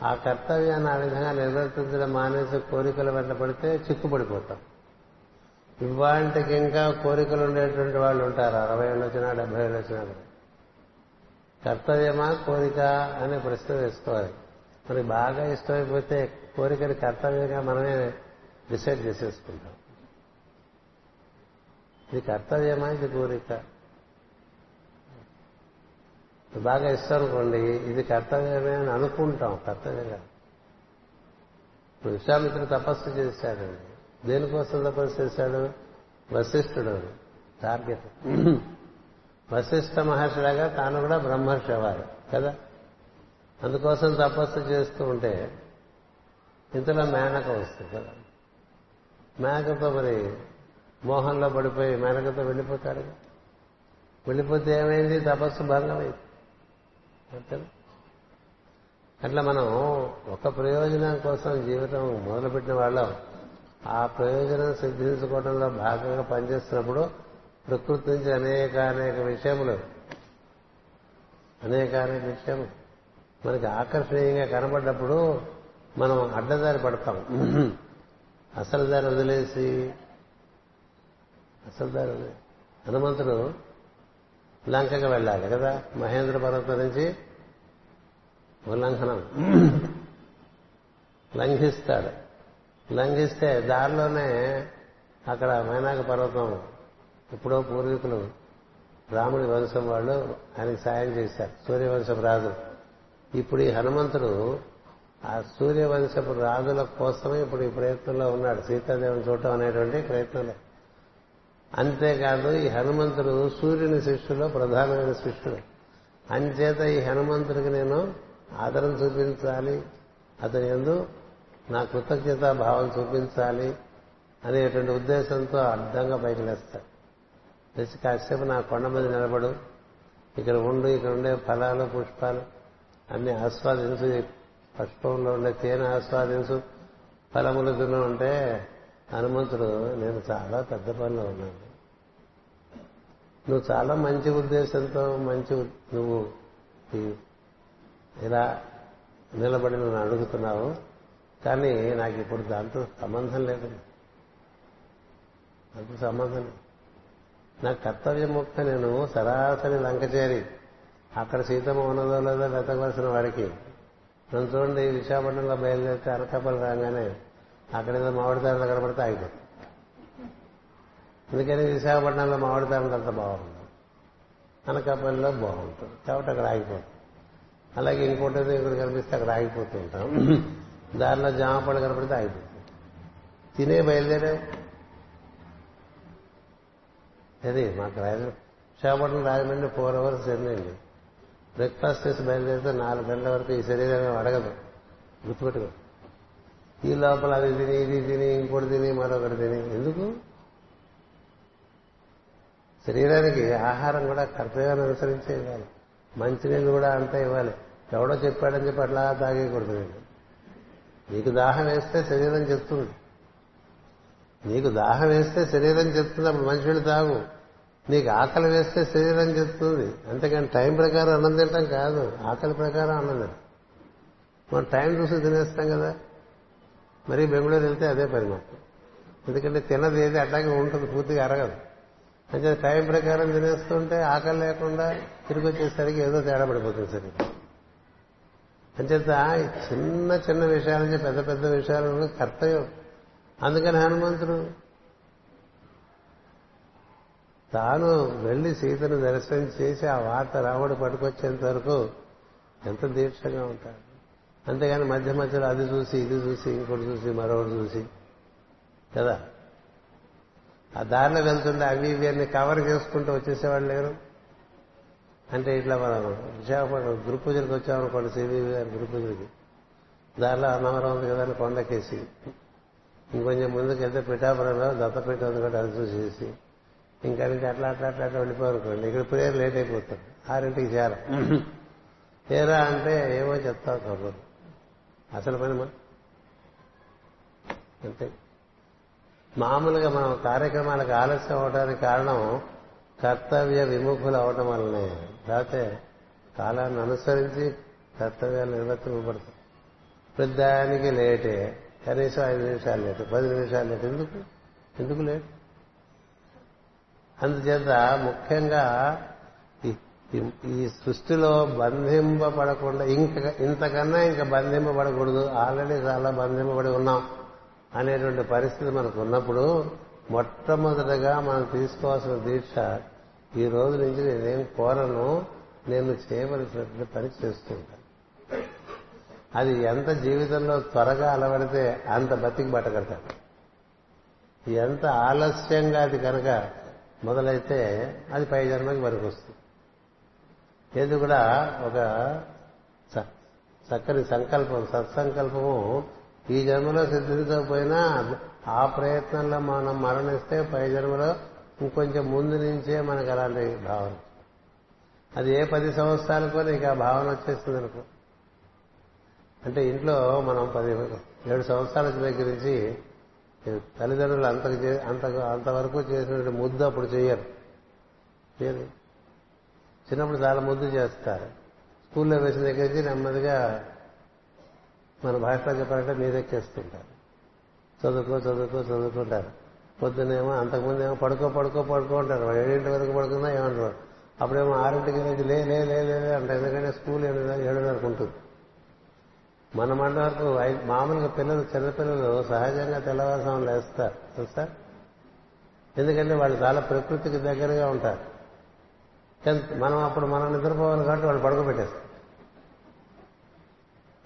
ఆ కర్తవ్యాన్ని ఆ విధంగా నిర్వర్తించడం మానేసి కోరికల వెంట పడితే చిక్కుపడిపోతాం. ఇవాంటికి ఇంకా కోరికలు ఉండేటువంటి వాళ్ళు ఉంటారు. అరవై ఏళ్ళు వచ్చినా డెబ్బై ఏళ్ళు వచ్చినా కూడా. కర్తవ్యమా కోరిక అనే ప్రశ్న వేసుకోవాలి. మనకి బాగా ఇష్టమైపోతే కోరికని కర్తవ్యంగా మనమే డిసైడ్ చేసేసుకుంటాం. ఇది కర్తవ్యమా ఇది కోరిక? బాగా ఇష్టం అనుకోండి ఇది కర్తవ్యమే అని అనుకుంటాం కర్తవ్యంగా. ఇప్పుడు విశ్వామిత్రుడు తపస్సు చేశాడండి. దేనికోసం తపస్సు చేశాడు? వశిష్ఠుడు టార్గెట్ వశిష్ఠ మహర్షిలాగా తాను కూడా బ్రహ్మర్షి అవ్వాలి కదా? అందుకోసం తపస్సు చేస్తూ ఉంటే ఇంతలో మేనక వస్తుంది కదా? మేనకతో మరి మోహంలో పడిపోయి మేనకతో వెళ్ళిపోతాడు వెళ్ళిపోతే ఏమైంది? తపస్సు భంగమైంది. అట్లా మనం ఒక ప్రయోజనం కోసం జీవితం మొదలుపెట్టిన వాళ్ళం ఆ ప్రయోజనం సిద్ధించుకోవడంలో భాగంగా పనిచేస్తున్నప్పుడు ప్రకృతి నుంచి అనేక అనేక విషయములు. అనేక అనేక విషయములు. మనకి ఆకర్షణీయంగా కనబడ్డప్పుడు మనం అడ్డదారి పడతాం. అసలు దారి వదిలేసి అసలు దారి వదిలేసి. హనుమంతుడు లంకగా వెళ్ళాలి కదా మహేంద్ర పర్వతం నుంచి ఉల్లంఘనం. లంఘిస్తాడు. లంఘిస్తే దారిలోనే అక్కడ మైనాక పర్వతం ఎప్పుడో పూర్వీకులు రాముడి వంశం వాళ్ళు ఆయనకి సాయం చేశారు సూర్యవంశపు రాజు. ఇప్పుడు ఈ హనుమంతుడు ఆ సూర్యవంశపు రాజుల కోసమే ఇప్పుడు ఈ ప్రయత్నంలో ఉన్నాడు. సీతాదేవిని చూడటం అనేటువంటి ప్రయత్నంలో. అంతేకాదు ఈ హనుమంతుడు సూర్యుని శిష్యులో ప్రధానమైన శిష్యుడు అంచేత ఈ హనుమంతుడికి నేను ఆదరం చూపించాలి అతని ఎందు నా కృతజ్ఞతా భావం చూపించాలి అనేటువంటి ఉద్దేశంతో అర్థంగా పైకి లేస్తాడు. లేచి కాసేపు నా కొండ మీద నిలబడు. ఇక్కడ ఉండు ఇక్కడ ఉండే ఫలాలు పుష్పాలు అన్ని ఆస్వాదించు. పుష్పంలో ఉండే తేనె ఆస్వాదించు. ఫలములు తిను ఉంటే హనుమంతుడు నేను చాలా పెద్ద పనిలో ఉన్నాను. నువ్వు చాలా మంచి ఉద్దేశంతో మంచి నువ్వు ఇలా నిలబడి నన్ను అడుగుతున్నావు. కానీ నాకు ఇప్పుడు దాంతో సంబంధం లేదు. అంత సంబంధం లేదు. నా కర్తవ్యముక్త నేను సరాసరి లంక చేరి అక్కడ సీతమ్మ ఉన్నదో లేదో వెతకవలసిన వాడికి. నన్ను చూడండి విశాఖపట్నంలో బయలుదేరితే అనకాపల్లి రాగానే అక్కడ ఏదో మామిడితారు దగ్గర పడితే ఆగిపోతుంది. అందుకని విశాఖపట్నంలో మామిడితారు అంత బాగుంది అనకాపల్లిలో బాగుంటుంది. కాబట్టి అక్కడ ఆగిపోతుంది. అలాగే ఇంకోటి ఇక్కడ కనిపిస్తే అక్కడ ఆగిపోతూ ఉంటాం. దారిలో జామ పళ్ళు కనపడితే ఆగిపోతుంది. తినే బయలుదేరే. అది మాకు రాజ Visakhapatnam Rajahmundry four hours journey అండి. బ్రేక్ఫాస్ట్ చేసి బయలుదేరితే నాలుగు గంటల వరకు ఈ శరీరం అడగదు. గుర్తుపెట్టుకో. ఈ లోపల అది తిని ఇది తిని ఇంకోటి తిని మరొకటి తిని. ఎందుకు? శరీరానికి ఆహారం కూడా కర్తవ్యాన్ని అనుసరించే ఇవ్వాలి. మంచినీళ్ళు కూడా అంతా ఇవ్వాలి. ఎవడో చెప్పాడని చెప్పి అట్లా తాగేయకూడదు. నేను నీకు దాహం వేస్తే శరీరం చెప్తుంది. నీకు దాహం వేస్తే శరీరం చెప్తుంది అప్పుడు మంచినీళ్ళు తాగు. నీకు ఆకలి వేస్తే శరీరం చెప్తుంది. అంతేకాని టైం ప్రకారం అన్నం తింటాం కాదు. ఆకలి ప్రకారం అన్నం తింటాం మనం టైం చూసి తినేస్తాం కదా. మరి బెంగళూరు వెళ్తే అదే పని మాకు ఎందుకంటే తినది ఏది అట్లాగే ఉంటుంది పూర్తిగా అరగదు. అంటే టైం ప్రకారం తినేస్తుంటే ఆకలి లేకుండా తిరిగి వచ్చేసరికి ఏదో తేడా పడిపోతుంది సరే అంచేత చిన్న చిన్న విషయాల నుంచి పెద్ద పెద్ద విషయాలను కర్తవ్యం. అందుకని హనుమంతుడు తాను వెళ్ళి సీతను దర్శనం చేసి ఆ వార్త రాముడు పట్టుకొచ్చేంత వరకు ఎంత దీక్షగా ఉంటాడు? అంతేగాని మధ్య మధ్యలో అది చూసి ఇది చూసి ఇంకోటి చూసి మరొకటి చూసి కదా? ఆ దారిలో వెళ్తుంటే అవి ఇవి అన్ని కవర్ చేసుకుంటూ వచ్చేసేవాళ్ళు లేరు అంటే ఇట్లా మనం విశాఖపట్నం గురు పూజలకు వచ్చామనుకోండి సివి గారి గురు పూజలకి దారిలో అన్నవరం ఉంది కదా అని కొండకేసి. ఇంకొంచెం ముందుకెళ్తే పిఠాపురంలో దత్తపీఠ ఉంది కూడా అది చూసేసి. ఇంకా నుంచి అట్లా అట్లా అట్లా అట్లా వెళ్ళిపోవాలనుకోండి ఇక్కడ ప్రేయర్ లేట్ అయిపోతుంది ఆరింటికి చేరం. ఏరా అంటే ఏమో చెప్తావు కబుర్లు అసలు పని అంతే. మామూలుగా మనం కార్యక్రమాలకు ఆలస్యం అవడానికి కారణం కర్తవ్య విముఖులు అవటం వల్లనే. లేకపోతే కాలాన్ని అనుసరించి కర్తవ్యాలు నిర్వర్తింపబడతాయి. ప్రతిదానికి లేటే. కనీసం ఐదు నిమిషాలు లేటు పది నిమిషాలు లేటు ఎందుకు? ఎందుకు లేటు అందుచేత ముఖ్యంగా ఈ సృష్టిలో బంధింపబడకుండా ఇంక ఇంతకన్నా ఇంకా బంధింపబడకూడదు. ఆల్రెడీ చాలా బంధింపబడి ఉన్నాం అనేటువంటి పరిస్థితి మనకు ఉన్నప్పుడు మొట్టమొదటగా మనం తీసుకోవాల్సిన దీక్ష ఈ రోజు నుంచి నేనేం కోరను నేను చేయవలసినటువంటి పని చేస్తూ ఉంటాను. అది ఎంత జీవితంలో త్వరగా అలవడితే అంత బతికి బట్టగడతాడు ఎంత ఆలస్యంగా అది కనుక మొదలైతే అది పై జన్మకి వరకు వస్తుంది కూడా ఒక చక్కని సంకల్పం సత్సంకల్పము ఈ జన్మలో సిద్ధించకపోయినా ఆ ప్రయత్నంలో మనం మరణిస్తే పై జన్మలో ఇంకొంచెం ముందు నుంచే మనకు అలాంటి భావన. అది ఏ పది సంవత్సరాలకో నీకు ఆ భావన వచ్చేస్తుంది అనుకో అంటే ఇంట్లో మనం పది ఏడు సంవత్సరాల దగ్గర నుంచి తల్లిదండ్రులు అంత అంత అంతవరకు చేసినటువంటి ముద్దు అప్పుడు చేయరు చిన్నప్పుడు చాలా ముద్దు చేస్తారు. స్కూల్లో వేసిన దగ్గర నుంచి నెమ్మదిగా మన భాషలో చెప్పాలంటే మీదెక్కేస్తుంటారు చదువుకో చదువుకో చదువుకుంటారు పొద్దునేమో అంతకుముందు ఏమో పడుకో పడుకో పడుకో అంటారు. ఏడింటి వరకు పడుకున్నా ఏమంటారు? అప్పుడేమో ఆరింటికి నుంచి లే లే లే లే అంటే ఎందుకంటే స్కూల్ ఏడున్నరకు ఉంటుంది. మన మండ వరకు మామూలుగా పిల్లలు చిన్నపిల్లలు సహజంగా తెల్లవారుసం లేస్తారు. తెలుసా? ఎందుకంటే వాళ్ళు చాలా ప్రకృతికి దగ్గరగా ఉంటారు. మనం అప్పుడు మనం నిద్రపోవాలి కాబట్టి వాళ్ళు పడుకోబెట్టేస్తారు.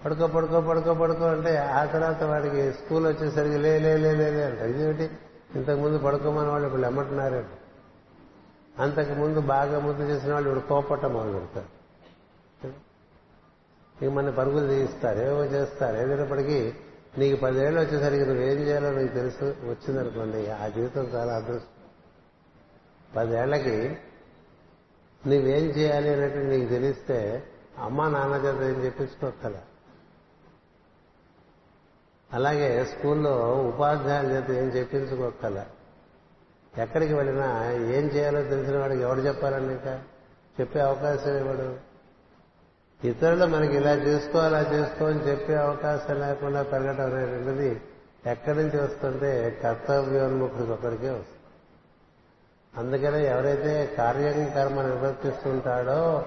పడుకో పడుకో పడుకో పడుకో అంటే ఆ తర్వాత వాడికి స్కూల్ వచ్చేసరికి లే లే లే లే ఇదేమిటి? ఇంతకుముందు పడుకోమని వాళ్ళు ఇప్పుడు ఎమ్మంటున్నారు అంతకు ముందు బాగా ముద్దు చేసిన వాళ్ళు ఇప్పుడు కోపట్ట మొదలు పెడతారు ఇక మన పరుగులు తీయిస్తారు. ఏవో చేస్తారు. ఏదైనప్పటికీ నీకు పదేళ్ళు వచ్చేసరికి నువ్వేం చేయాలో నీకు తెలుసు. వచ్చిందనుకోండి ఆ జీవితం చాలా అదృష్టం. పదేళ్ళకి నువ్వేం చేయాలి అన్నట్టు నీకు తెలిస్తే అమ్మ నాన్న చేత ఏం చెప్పించుకోక్కల. అలాగే స్కూల్లో ఉపాధ్యాయుల చేత ఏం చెప్పించుకోక్కల. ఎక్కడికి వెళ్ళినా ఏం చేయాలో తెలిసిన వాడికి ఎవడు చెప్పాలండి ఇంకా? చెప్పే అవకాశం ఇవ్వడు ఇతరులు మనకి ఇలా చేసుకో అలా చేసుకో అని చెప్పే అవకాశం లేకుండా పెరగటం అనేటువంటిది ఎక్కడి నుంచి వస్తుంటే కర్తవ్యోన్ముఖుడికి ఒకరికే వస్తుంది. అందుకనే ఎవరైతే కార్యం కర్మ నిర్వర్తిస్తుంటాడో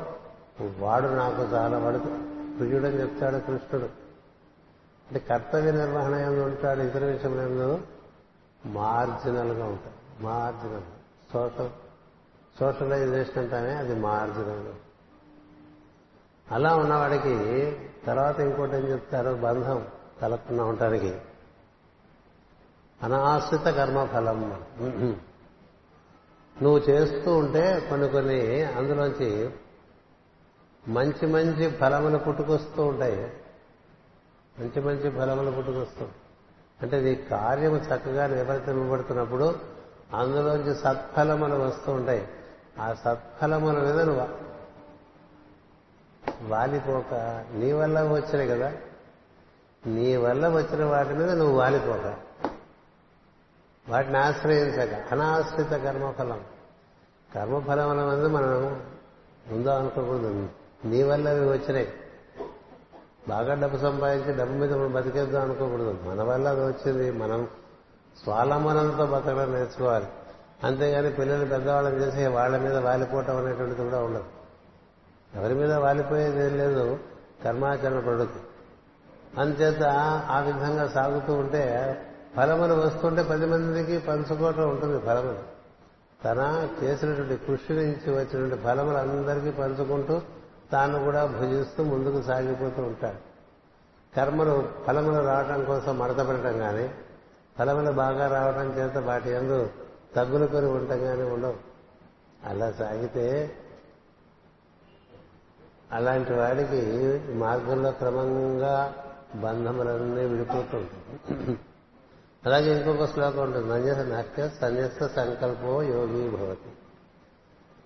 వాడు నాకు చాలా వాడు ప్రియుడని చెప్తాడు కృష్ణుడు. అంటే కర్తవ్య నిర్వహణ ఎందు ఉంటాడు ఇతర విషయంలో ఎందు మార్జినల్గా ఉంటాడు. మార్జినల్. సోషల్. సోషలైజేషన్ అంటానే అది మార్జినల్. అలా ఉన్నవాడికి తర్వాత ఇంకోటి ఏం చెప్తారు? బంధం తలకుండా ఉండటానికి అనాశ్రిత కర్మఫలం. నువ్వు చేస్తూ ఉంటే కొన్ని కొన్ని అందులోంచి మంచి మంచి ఫలములు పుట్టుకొస్తూ ఉంటాయి. మంచి మంచి ఫలములు పుట్టుకొస్తూ. అంటే నీ కార్యము చక్కగా నిర్వర్తింపబడుతున్నప్పుడు అందులోంచి సత్ఫలములు వస్తూ ఉంటాయి. ఆ సత్ఫలముల మీద నువ్వు వాలిపోక. నీ వల్ల వచ్చినాయి కదా. నీ వల్ల వచ్చిన వాటి మీద నువ్వు వాలిపోక. వాటిని ఆశ్రయించక. అనాశ్రిత కర్మఫలం. కర్మఫలం అనేది మనం ఉందా అనుకోకూడదు. నీ వల్ల అవి వచ్చినాయి. బాగా డబ్బు సంపాదించి డబ్బు మీద మనం బతికేద్దాం అనుకోకూడదు. మన వల్ల అది వచ్చింది. మనం స్వాలంబనంతో బతకడం నేర్చుకోవాలి. అంతేగాని పిల్లలు పెద్దవాళ్ళని చేసి వాళ్ళ మీద వాలిపోవటం అనేటువంటిది కూడా ఉండదు. ఎవరి మీద వాలిపోయేది ఏం లేదు కర్మాచరణ పడుతుంది అంచేత ఆ విధంగా సాగుతూ ఉంటే ఫలములు వస్తుంటే పది మందికి పంచుకోవటం ఉంటుంది ఫలములు తన చేసినటువంటి కృషి నుంచి వచ్చినటువంటి ఫలములు అందరికీ పంచుకుంటూ తాను కూడా భుజిస్తూ ముందుకు సాగిపోతూ ఉంటాడు. కర్మలు ఫలములు రావటం కోసం మడతపడటం కానీ ఫలములు బాగా రావడం చేత వాటి ఎందు తగ్గులు కొని ఉండటం కానీ ఉండవు. అలా సాగితే అలాంటి వాడికి మార్గంలో క్రమంగా బంధములన్నీ విడిపోతుంటాయి అలాగే ఇంకొక శ్లోకం ఉంటుంది. మంజస నక్య సన్యస్త సంకల్పో యోగి భవతి.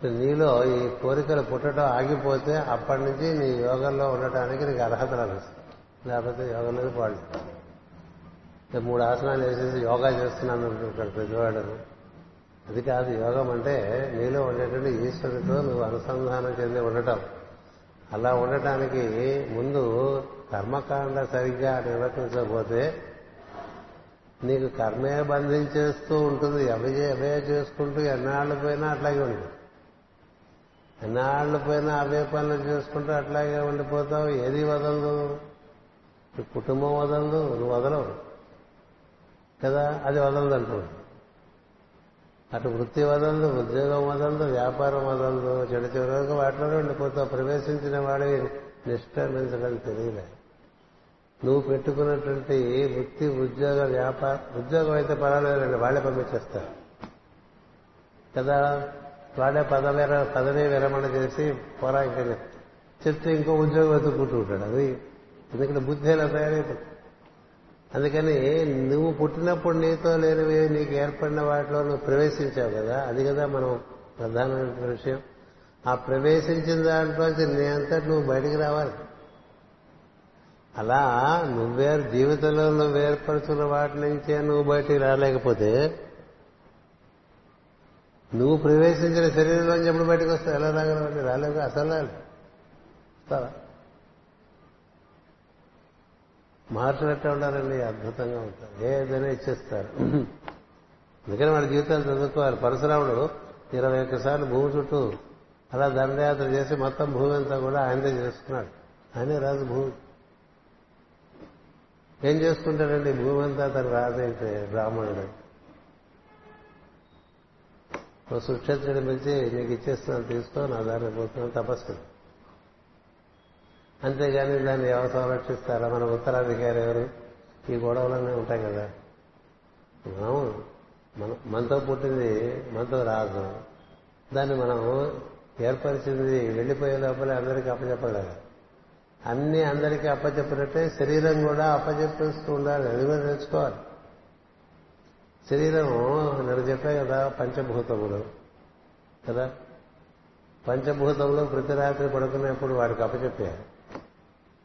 నీలో ఈ కోరికలు పుట్టడం ఆగిపోతే అప్పటి నుంచి నీ యోగంలో ఉండటానికి నీకు అర్హత లభిస్తుంది లేకపోతే యోగంలో పాడు మూడు ఆసనాలు వేసేసి యోగా చేస్తున్నాను అంటుంటాడు ప్రతివాడు. అది కాదు యోగం అంటే నీలో ఉండేటువంటి ఈశ్వరుడితో నువ్వు అనుసంధానం చెంది ఉండటం. అలా ఉండటానికి ముందు కర్మకాండ సరిగ్గా నిర్వర్తించకపోతే నీకు కర్మే బంధించేస్తూ ఉంటుంది అవే అవే చేసుకుంటూ ఎన్నాళ్ళు పోయినా అట్లాగే ఉంటుంది ఎన్నాళ్ళు పోయినా అవే పనులు చేసుకుంటూ అట్లాగే ఉండిపోతావు ఏది వదలదు? కుటుంబం వదలదు నువ్వు వదలవు. కదా? అది వదలదు అంటుంది అటు వృత్తి వదలదు ఉద్యోగం వదలదు వ్యాపారం వదలదు. చెడు చివరకు వాటిలో ఉండిపోతావు ప్రవేశించిన వాడివి నిష్క్రమించడం తెలియలే. నువ్వు పెట్టుకున్నటువంటి వృత్తి ఉద్యోగ వ్యాపార ఉద్యోగం అయితే పర్వాలేదండి వాళ్ళే పంపించేస్తారు. కదా? వాడే పదవేర పదవి విరమణ చేసి పోరా చెప్తే ఇంకో ఉద్యోగం వెతుక్కుంటూ ఉంటాడు. అది ఎందుకంటే బుద్ధి ఎలా తయారైపోతుంది అందుకని నువ్వు పుట్టినప్పుడు నీతో లేనివి నీకు ఏర్పడిన వాటిలో నువ్వు ప్రవేశించావు కదా అది కదా మనం ప్రధానమైన విషయం. ఆ ప్రవేశించిన దాంట్లోంచి నీ అంతటి నువ్వు బయటికి రావాలి. అలా నువ్వేరు జీవితంలో నువ్వు ఏర్పరుచున్న వాటి నుంచే నువ్వు బయటికి రాలేకపోతే నువ్వు ప్రవేశించిన శరీరంలోంచి ఎప్పుడు బయటకు వస్తావు? ఎలా రాగలవండి రాలేదు అసలు రాలేదు మార్చినట్టే ఉండాలండి? అద్భుతంగా ఉంటారు. ఏదైనా ఇచ్చేస్తారు. అందుకని వాళ్ళ జీవితాలు చదువుకోవాలి. పరశురాముడు ఇరవై ఒక్కసార్లు భూమి చుట్టూ అలా దండయాత్ర చేసి మొత్తం భూమి అంతా కూడా ఆయనదే చేసుకున్నాడు. ఆయనే రాజు భూమి. ఏం చేసుకుంటాడండి? భూమి అంతా అతను రాజైతే బ్రాహ్మణుడు. ఓ సుక్షత్రుడు పిలిచి నీకు ఇచ్చేస్తున్నాను తీసుకో నా దారి పోతున్నాను తపస్సు అంతేగాని దాన్ని ఎవరు సంరక్షిస్తారా? మన ఉత్తరాధికారి ఎవరు? ఈ గొడవలన్నీ ఉంటాయి కదా. మనం మన మనతో పుట్టింది మనతో రాదు దాన్ని మనం ఏర్పరిచింది వెళ్ళిపోయే లోపల అందరికీ అప్పచెప్పలేదు అన్ని అందరికీ అప్పచెప్పినట్టే శరీరం కూడా అప్పచెప్పేస్తూ ఉండాలి. అది కూడా నేర్చుకోవాలి. శరీరం నేను చెప్పా కదా పంచభూతములు. కదా? పంచభూతంలో ప్రతి రాత్రి పడుకునేప్పుడు వాడికి అప్పచెప్పారు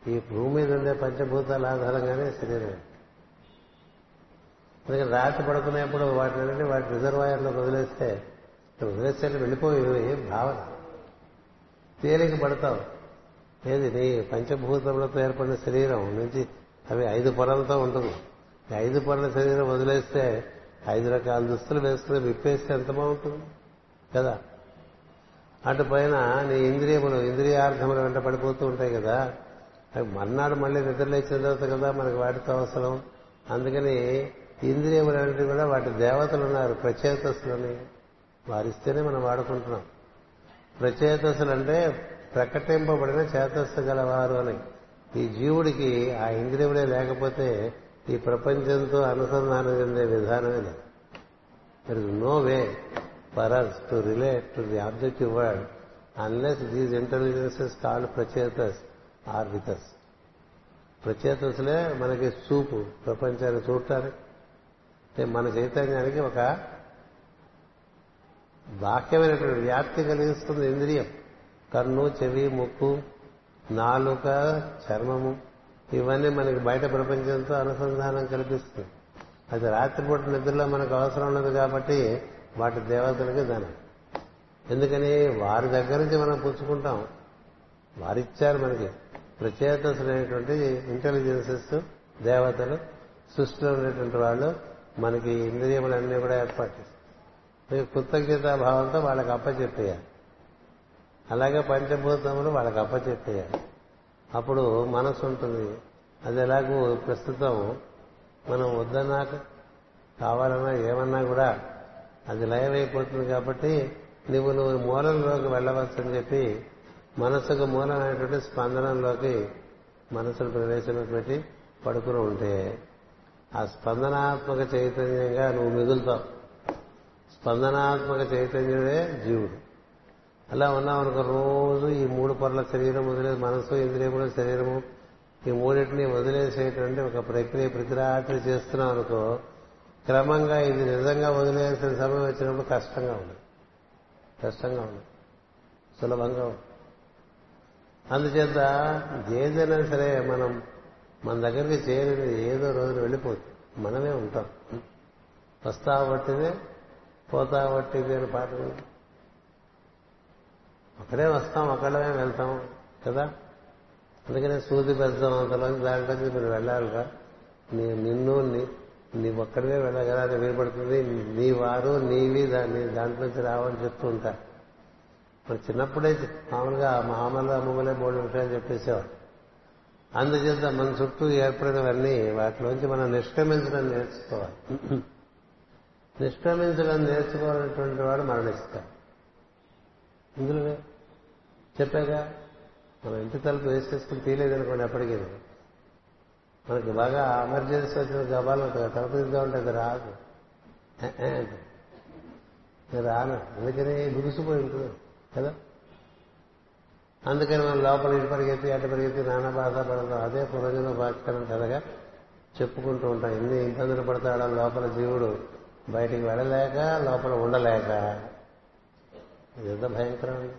ఈ భూమి మీద ఉండే పంచభూతాల ఆధారంగానే శరీరం. అందుకని రాత్రి పడుకునేప్పుడు వాటిని వాటి రిజర్వాయర్లో వదిలేస్తే వదిలేస్తే వెళ్ళిపోయి భావన? తేలిక పడతావు. ఏది? నీ పంచభూతములతో ఏర్పడిన శరీరం నుంచి అవి ఐదు పొరలతో ఉంటుంది. ఈ ఐదు పొరల శరీరం వదిలేస్తే ఐదు రకాల దుస్తులు వేసుకుని విప్పేస్తే ఎంత బాగుంటుంది? కదా? అటు పైన నీ ఇంద్రియములు ఇంద్రియార్థముల వెంట పడిపోతూ ఉంటాయి కదా. మర్నాడు మళ్ళీ నిద్రలేచిన తర్వాత కదా మనకి వాటితో అవసరం. అందుకని ఇంద్రియములన్నిటి కూడా వాటి దేవతలు ఉన్నారు ప్రచేతసులని వారిస్తేనే మనం వాడుకుంటున్నాం. ప్రచేతసులు అంటే ప్రకటింపబడిన చేతస్సు గలవారు అని. ఈ జీవుడికి ఆ ఇంద్రియములే లేకపోతే ఈ ప్రపంచంతో అనుసంధానం చెందే విధానమే లేదు. There is no way for us to relate to the objective world unless these intelligences called Prachetas are వితస్ ప్రచేతసులే మనకి చూపు ప్రపంచాన్ని చూడటానికి. అంటే మన చైతన్యానికి ఒక బాహ్యమైనటువంటి వ్యాప్తి కలిగిస్తుంది ఇంద్రియం. కన్ను చెవి ముక్కు నాలుక చర్మము ఇవన్నీ మనకి బయట ప్రపంచంతో అనుసంధానం కల్పిస్తుంది. అది రాత్రిపూట నిద్రలో మనకు అవసరం ఉన్నది కాబట్టి వాటి దేవతలకి దానం. ఎందుకని వారి దగ్గర నుంచి మనం పుచ్చుకుంటాం. వారిచ్చారు మనకి. ప్రచేతసులైనటువంటి ఇంటెలిజెన్సెస్ దేవతలు సృష్టిలో ఉండేటువంటి వాళ్ళు మనకి ఇంద్రియములన్నీ కూడా ఏర్పాటు చేస్తారు. కృతజ్ఞతా భావంతో వాళ్ళకి అప్పచెప్పేయాలి. అలాగే పంచభూతములు వాళ్ళకి అప్పచెప్పేయాలి. అప్పుడు మనసు ఉంటుంది. అది ఎలాగూ ప్రస్తుతం మనం వద్దన్నా కావాలన్నా ఏమన్నా కూడా అది లయమైపోతుంది కాబట్టి నువ్వు నువ్వు మూలంలోకి వెళ్ళవచ్చని చెప్పి మనసుకు మూలమైనటువంటి స్పందనంలోకి మనసును ప్రవేశపెట్టి పడుకుని ఉంటే ఆ స్పందనాత్మక చైతన్యంగా నువ్వు మిగులుతావు. స్పందనాత్మక చైతన్యుడే జీవుడు. అలా ఉన్నామనుకో రోజు ఈ మూడు పొరల శరీరం వదిలే మనసు ఇంద్రియములు శరీరము ఈ మూడింటిని వదిలేసేటువంటి ఒక ప్రక్రియ ప్రతిరాత్రి చేస్తున్నాం అనుకో క్రమంగా ఇది నిజంగా వదిలేసిన సమయం వచ్చినప్పుడు కష్టంగా ఉంది. కష్టంగా ఉంది. సులభంగా ఉంది. అందుచేత ఏదైనా సరే మనం మన దగ్గరికి చేరినది ఏదో రోజున వెళ్ళిపోతుంది మనమే ఉంటాం. వస్తా బట్టిదే పోతా పట్టిదే అని పాట ఒకడే వస్తాం ఒకళ్ళమే వెళ్తాం కదా? అందుకనే సూది పెద్దాం అంతలోంచి దాంట్లోంచి మీరు వెళ్ళాలిరా. నీ నిన్ను నీ నీ ఒక్కడివే వెళ్ళగలరా? అని వినపడుతుంది. నీ వారు నీవి దాన్ని దాంట్లోంచి రావని చెప్తూ ఉంటా మరి చిన్నప్పుడే మామూలుగా మామూలుగా అమ్మమ్మలే బోర్డు ఉంటాయని చెప్పేసేవారు. అందుచేత మన చుట్టూ ఏర్పడినవన్నీ వాటిలోంచి మనం నిష్క్రమించడం నేర్చుకోవాలి. నిష్క్రమించడం నేర్చుకోవాలనేటువంటి వాడు మరణిస్తాడు. ఇందులో చెప్పాగా మనం ఇంటి తలుపు వేసేసుకుని తీయలేదనుకోండి ఎప్పటికీ మనకి బాగా ఎమర్జెన్సీ వచ్చిన గబాలు తలుపు తీద్దామంటే అది రాదు. రాను. అందుకని బిగుసిపోయి ఉంటుంది. కదా? అందుకని మనం లోపల ఇటు పరిగెత్తి అటు పరిగెత్తి నానా బాధపడతాం అదే పురంజన భాస్కరం కథగా చెప్పుకుంటూ ఉంటాం. ఎన్ని ఇబ్బందులు పడతాడో లోపల జీవుడు బయటికి వెళ్ళలేక లోపల ఉండలేక. ఎంత భయంకరం.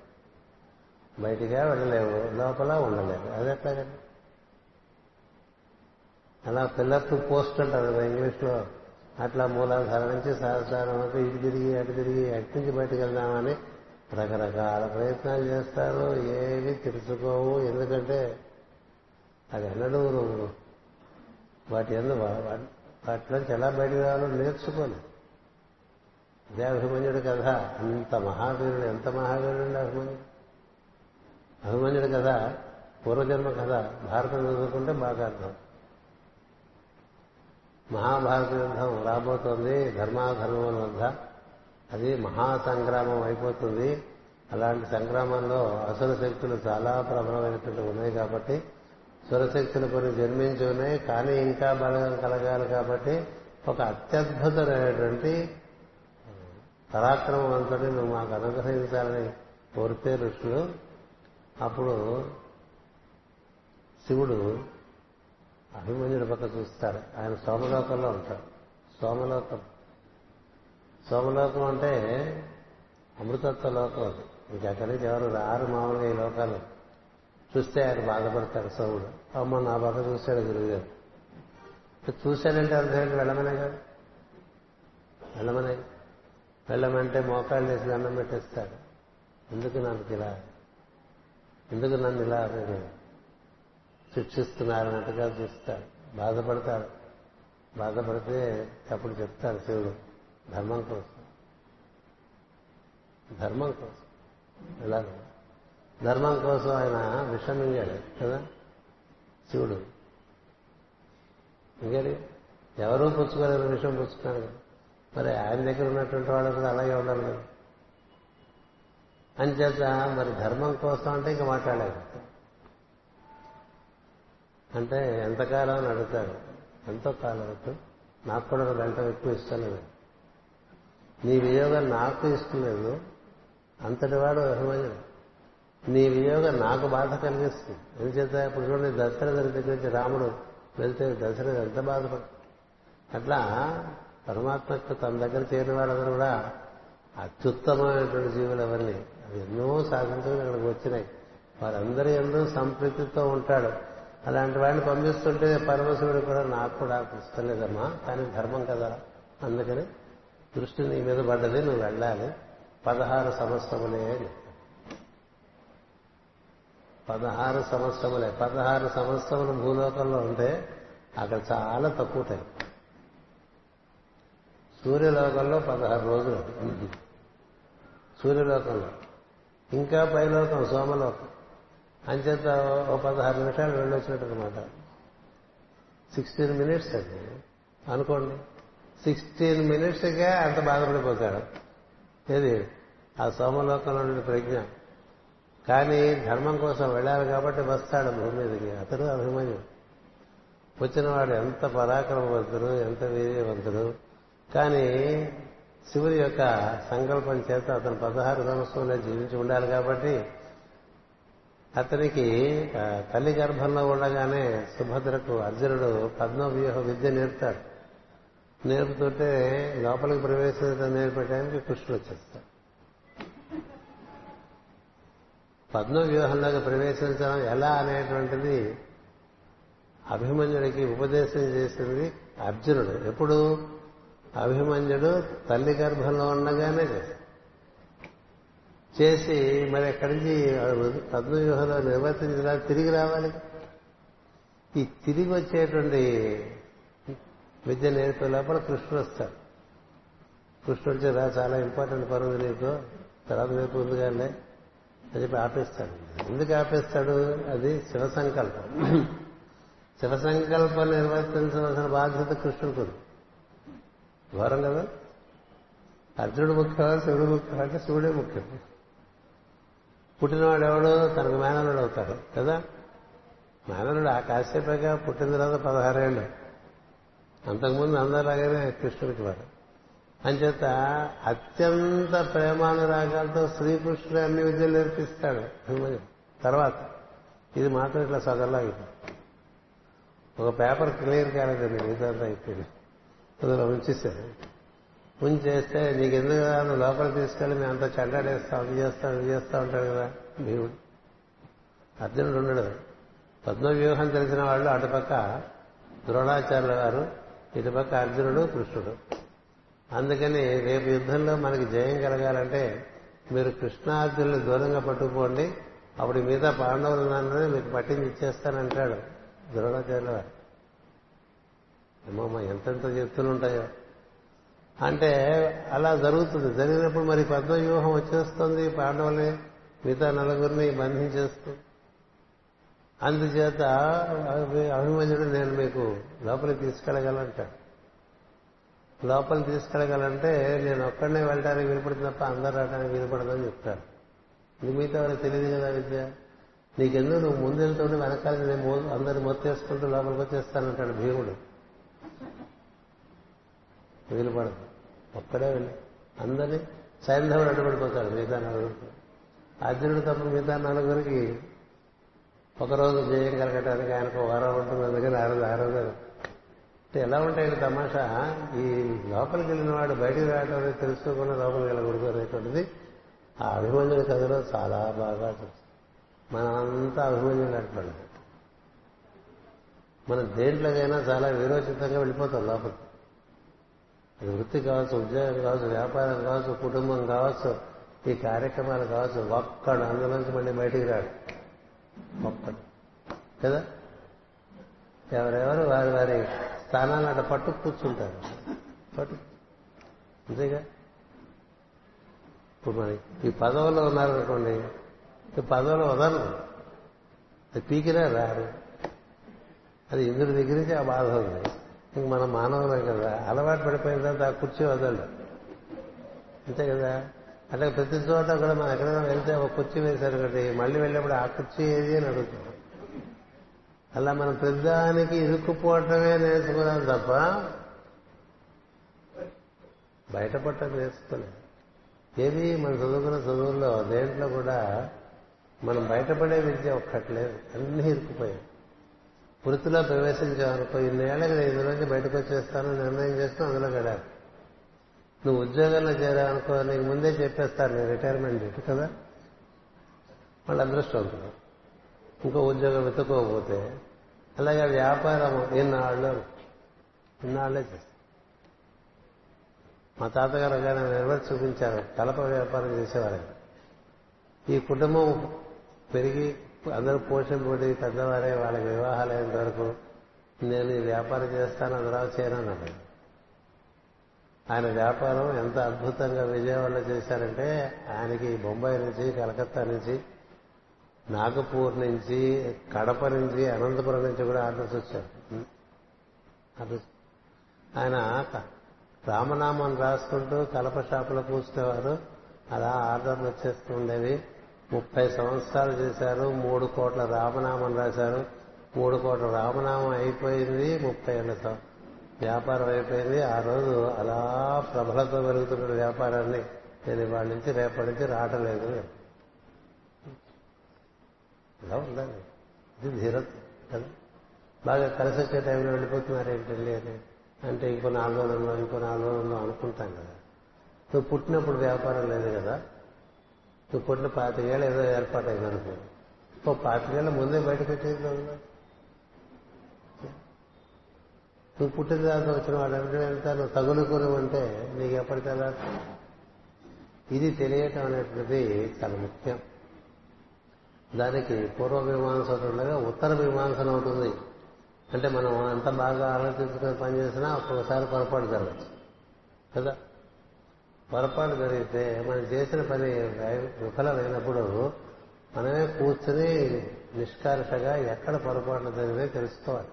బయటిగా వెళ్ళలేవు లోపల ఉండలేవు. అది ఎట్లాగండి అలా పిల్లర్ టు పోస్ట్ అంటారు కదా ఇంగ్లీష్లో. అట్లా మూలాధార నుంచి సహస్రారం ఇటు తిరిగి అటు తిరిగి అటు నుంచి బయటకు వెళ్దామని రకరకాల ప్రయత్నాలు చేస్తారు ఏవి తెలుసుకోవు. ఎందుకంటే అది ఎన్నడూ నువ్వు వాటి ఎందు వాటిలోంచి ఎలా బయటకు రావాలో నేర్చుకోను. అదే అభిమన్యుడు కథ అంత మహావీరుడు ఎంత మహావీరుడు అభిమన్యుడు? అభిమన్యుడు కథ పూర్వజన్మ కథ భారతం చదువుకుంటే బాగా అర్థం. మహాభారత యుద్ధం రాబోతోంది ధర్మాధర్మం వద్ద. అది మహాసంగ్రామం అయిపోతుంది. అలాంటి సంగ్రామంలో అసుర శక్తులు చాలా ప్రబలమైనటువంటి ఉన్నాయి కాబట్టి సురశక్తులు కొన్ని జన్మించి ఉన్నాయి కానీ ఇంకా బలం కలగాలి కాబట్టి ఒక అత్యద్భుతమైనటువంటి పరాక్రమవంతుని నువ్వు మాకు అనుగ్రహించాలని కోరితే ఋషులు అప్పుడు శివుడు అభిమన్యుడి పక్క చూస్తాడు ఆయన సోమలోకంలో ఉంటాడు. సోమలోకం సోమలోకం అంటే అమృతత్వ లోకం అది. ఇంక అక్కడి నుంచి ఎవరు రారు మామూలుగా ఈ లోకాలు. చూస్తే ఆయన బాధపడతాడు సోముడు. అమ్మ నా బాధ చూశాడు గురువుగారు చూశాడంటే అర్థం వెళ్ళమనే కాదు. వెళ్ళమనే. వెళ్ళమంటే మోకాళ్ళు వేసి దండం పెట్టేస్తాడు ఎందుకు నాకు ఇలా? ఎందుకు నన్ను ఇలా మీరు శిక్షిస్తున్నారన్నట్టుగా చూస్తాడు బాధపడతాడు బాధపడితే అప్పుడు చెప్తాడు శివుడు. ధర్మం కోసం. ధర్మం కోసం. ఎలా ధర్మం కోసం ఆయన విషమించాడు కదా? శివుడు. ఇంకేది ఎవరూ పుచ్చుకోలేరు విషయం పుచ్చుకున్నాడు మరి ఆయన దగ్గర ఉన్నటువంటి వాళ్ళు కూడా అలాగే ఉండాలి కదా? అంచేత మరి ధర్మం కోసం అంటే ఇంకా మాట్లాడలేదు. అంటే ఎంతకాలం అని అడుగుతారు? ఎంతో కాలం నాకు కూడా గంట ఎక్కువ ఇష్టం లేదు నీ వియోగం నాకు ఇష్టం లేదు అంతటి వాడు అభిమన్యుడు నీ వియోగం నాకు బాధ కలిగిస్తుంది. ఎందుచేత ఇప్పుడు చూడండి దశరథుడి దగ్గర నుంచి రాముడు వెళ్తే దశరథ ఎంత బాధపడు? అట్లా పరమాత్మకు తన దగ్గర చేరిన వాళ్ళందరూ కూడా అత్యుత్తమమైనటువంటి జీవులు అవన్నీ అవి ఎన్నో సాధించుకుని అక్కడికి వచ్చినాయి. వారందరూ ఎందు సంప్రీతితో ఉంటాడు. అలాంటి వాడిని పంపిస్తుంటే పరమశివుడు కూడా నాకు కూడా ఇష్టం లేదమ్మా కానీ ధర్మం కదా అందుకని దృష్టి నీ మీద పడ్డది నువ్వు వెళ్ళాలి. పదహారు సంవత్సరములే అని పదహారు సంవత్సరములే పదహారు సంవత్సరములు భూలోకంలో ఉంటే అక్కడ చాలా తక్కువ టైం. సూర్యలోకంలో పదహారు రోజులు సూర్యలోకంలో. ఇంకా పైలోకం సోమలోకం. అంచేత ఓ పదహారు నిమిషాలు వెళ్ళొచ్చినట్టు అనమాట సిక్స్టీన్ మినిట్స్ అది అనుకోండి. సిక్స్టీన్ మినిట్స్కే అంత బాధపడిపోతాడు. ఏది? ఆ సోమలోకంలో ప్రజ్ఞ. కానీ ధర్మం కోసం వెళ్ళాలి కాబట్టి వస్తాడు భూమి మీదకి. అతడు అభిమన్యుడు వచ్చినవాడు ఎంత పరాక్రమవంతుడు ఎంత వీర్యవంతుడు. కానీ శివుడి యొక్క సంకల్పం చేత అతను పదహారు సంవత్సరంలో జీవించి ఉండాలి కాబట్టి అతనికి తల్లి గర్భంలో ఉండగానే సుభద్రకు అర్జునుడు పద్మవ్యూహ విద్య నేర్పుతాడు. నేర్పుతుంటే లోపలికి ప్రవేశించడం నేర్పడానికి కృష్ణుడు వచ్చేస్తాడు. పద్మ వ్యూహంలోకి ప్రవేశించడం ఎలా అనేటువంటిది అభిమన్యుడికి ఉపదేశం చేసింది అర్జునుడు. ఎప్పుడు? అభిమన్యుడు తల్లి గర్భంలో ఉండగానే చేస్తాడు చేసి మరి ఎక్కడి నుంచి పద్మవ్యూహంలో నిర్వర్తించడా తిరిగి రావాలి? ఈ తిరిగి వచ్చేటువంటి విద్య నేర్పే లోపల కృష్ణుడు వస్తాడు. కృష్ణుడు చేత చాలా ఇంపార్టెంట్ పనులు నీకు. తర్వాత రేపు ఉందిగానే అని చెప్పి ఆపేస్తాడు. ఎందుకు ఆపేస్తాడు? అది శివ సంకల్పం. శివ సంకల్పం నిర్వర్తించవలసిన బాధ్యత కృష్ణుడికి ఉంది ఘోరం కదా? అర్జునుడు ముఖ్యమా? శివుడు ముఖ్యం అంటే శివుడే ముఖ్యం. పుట్టినవాడు ఎవడు? తనకు మేనలుడు అవుతాడు. కదా? మేనలుడు ఆ కాశ్యపగా పుట్టిన తర్వాత పదహారేళ్ళు. అంతకుముందు అందరిలాగానే కృష్ణుడికి వారు. అంచేత అత్యంత ప్రేమానురాగాలతో శ్రీకృష్ణుడు అన్ని విద్యలు నేర్పిస్తాడు. తర్వాత ఇది మాత్రం ఇట్లా సదల్లా అయిపోయింది. ఒక పేపర్ క్లియర్ కాలేదండి మిగతా అయిపోయింది. అందులో ఉంచేసాడు ఉంచేస్తే నీకెందుకు నువ్వు లోపలికి తీసుకెళ్ళి మేము అంత చెడ్డాడేస్తాం అది చేస్తాం ఇది చేస్తా ఉంటాడు కదా భీముడు. అర్జునుడు ఉండడు. పద్మవ్యూహం తెలిసిన వాళ్ళు అటుపక్క ద్రోణాచార్యుల గారు ఇటుపక్క అర్జునుడు కృష్ణుడు. అందుకని రేపు యుద్ధంలో మనకి జయం కలగాలంటే మీరు కృష్ణార్జునులు దూరంగా పట్టుకోండి అప్పుడు మిగతా పాండవులు నన్ను మీకు పట్టించి ఇచ్చేస్తానంటాడు ద్రోణాచార్యుల అమ్మమ్మ ఎంతెంత చెప్తుంటాయో అంటే అలా జరుగుతుంది. జరిగినప్పుడు మరి పద్మవ్యూహం వచ్చేస్తుంది పాండవులే మిగతా నలుగురిని బంధించేస్తుంది అందుచేత అభిమన్యుడు నేను మీకు లోపలికి తీసుకెళ్ళగలంటాడు లోపలికి తీసుకెళ్ళగలంటే నేను ఒక్కడనే వెళ్ళడానికి వీలుపడుతుంది తప్ప అందరు రావడానికి వినపడదని చెప్తాడు ఇది మిగతా వాళ్ళకి తెలియదు కదా విద్య? నీకెందుకు నువ్వు ముందు వెళ్తుంటే వెనకాల నేను అందరిని మొత్తేసుకుంటూ లోపలికి వచ్చేస్తానంటాడు భీముడు. వినపడదు ఒక్కడే వెళ్ళి అందరినీ సైంధవుడు అడ్డుపడిపోతాడు మిగతా నలుగురు అర్జునుడు తప్ప మిగతా నలుగురికి ఒకరోజు జయం కలగటానికి ఆయనకు వారం ఉంటుంది. అందుకని ఆ రోజు ఆ రోజు అంటే ఎలా ఉంటాయి తమాషా? ఈ లోపలికి వెళ్ళిన వాడు బయటికి రావడం అనేది తెలుసుకోకుండా లోపలికి వెళ్ళకూడదు అనేటువంటిది ఆ అభిమన్యుడి కథలో చాలా బాగా మనమంతా అభిమన్యులు అంటున్నాడు మనం దేంట్లోకైనా చాలా విరోచితంగా వెళ్ళిపోతాం లోపలికి. అది వృత్తి కావచ్చు ఉద్యోగం కావచ్చు వ్యాపారం కావచ్చు కుటుంబం కావచ్చు ఈ కార్యక్రమాలు కావచ్చు ఒక్కడు అందులోంచి మళ్ళీ బయటికి రాడు. ఒక్కడు కదా? ఎవరెవరు వారి వారి స్థానాన్ని అట్లా పట్టు కూర్చుంటారు. పట్టు. అంతేగా? ఇప్పుడు మరి ఈ పదవుల్లో ఉన్నారనుకోండి ఈ పదవులు వదలరు. అది పీకినా రారు అది ఇంద్రుడి దగ్గర నుంచి ఆ బాధ ఉంది. ఇంక మనం మానవులే కదా అలవాటు పడిపోయిన తర్వాత ఆ కుర్చీ వదలడు అంతే కదా? అట్లా ప్రతి చోట కూడా మనం ఎక్కడైనా వెళ్తే ఒక కుర్చీ వేశారు కాబట్టి మళ్ళీ వెళ్ళినప్పుడు ఆ కుర్చీ ఏది అని అడుగుతాం అలా మనం పెద్దానికి ఇరుక్కుపోవటమే నేర్చుకున్నాం తప్ప బయటపడటం నేర్చుకోలేదు. ఏది మనం చదువుకున్న చదువుల్లో దేంట్లో కూడా మనం బయటపడే విద్య ఒక్కట్లేదు. అన్నీ ఇరుక్కుపోయాయి. వృత్తిలో ప్రవేశించామనుకో ఇన్నేళ్ళకి నేను ఇందులోంచి బయటకు వచ్చేస్తాను నిర్ణయం చేస్తూ అందులో గడారు నువ్వు ఉద్యోగంలో చేరావనుకో నీకు ముందే చెప్పేస్తారు నేను రిటైర్మెంట్ డేట్ కదా? వాళ్ళు అదృష్టవంతులు ఇంకో ఉద్యోగం వెతుక్కోకపోతే అలాగే వ్యాపారం ఇన్నాళ్ళు ఇన్నాళ్ళే చేస్తారు. మా తాతగారు గారు ఆయన నిర్వహి చూపించారు. కలప వ్యాపారం చేసేవారు ఈ కుటుంబం పెరిగి అందరూ పోషింపబడి పెద్దవారే వాళ్ళకి వివాహాలు అయినంత వరకు నేను ఈ వ్యాపారం చేస్తాను అందులో చేయనన్నాడు ఆయన వ్యాపారం ఎంత అద్భుతంగా విజయవాడలో చేశారంటే ఆయనకి బొంబాయి నుంచి కలకత్తా నుంచి నాగపూర్ నుంచి కడప నుంచి అనంతపురం నుంచి కూడా ఆర్డర్స్ వచ్చారు. ఆయన రామనామం రాసుకుంటూ కలప షాపులో కూర్చునేవారు. అలా ఆర్డర్లు వచ్చేస్తూ ఉండేవి ముప్పై సంవత్సరాలు చేశారు. మూడు కోట్ల రామనామం రాశారు. మూడు కోట్ల రామనామం అయిపోయింది ముప్పై ఏళ్ళ వ్యాపారం అయిపోయింది. ఆ రోజు అలా ప్రబలతో పెరుగుతున్న వ్యాపారాన్ని నేను ఇవాళ నుంచి రేపటి నుంచి రావటం లేదు ఇలా ఉండాలి. ఇది ధీరత్వం కదా? బాగా కలిసి వచ్చే టైంలో వెళ్ళిపోతున్నారు ఏంటండి అని. అంటే ఇంకో నాలుగు రోజుల్లో ఇంకో నాలుగు రోజుల్లో అనుకుంటాం కదా. నువ్వు పుట్టినప్పుడు వ్యాపారం లేదు కదా? నువ్వు పుట్టిన పాతికేళ్ళు ఏదో ఏర్పాటు అయిందనుకో ఓ పాతికేళ్ళ ముందే బయటకు వచ్చేది కదా నువ్వు పుట్టిన తర్వాత వచ్చిన వాళ్ళంటే ఎంత నువ్వు తగులుకుని ఉంటే నీకు ఎప్పటికల్లా ఇది తెలియటం అనేటువంటిది చాలా ముఖ్యం. దానికి పూర్వ మీమాంస ఉండగా ఉత్తర మీమాంసన ఉంటుంది అంటే మనం ఎంత బాగా ఆలోచించుకొని పనిచేసినా ఒక్కొక్కసారి పొరపాటు జరగచ్చు. కదా? పొరపాటు జరిగితే మనం చేసిన పని విఫలమైనప్పుడు మనమే కూర్చుని నిష్కర్షగా ఎక్కడ పొరపాట్లు జరిగితే తెలుసుకోవాలి.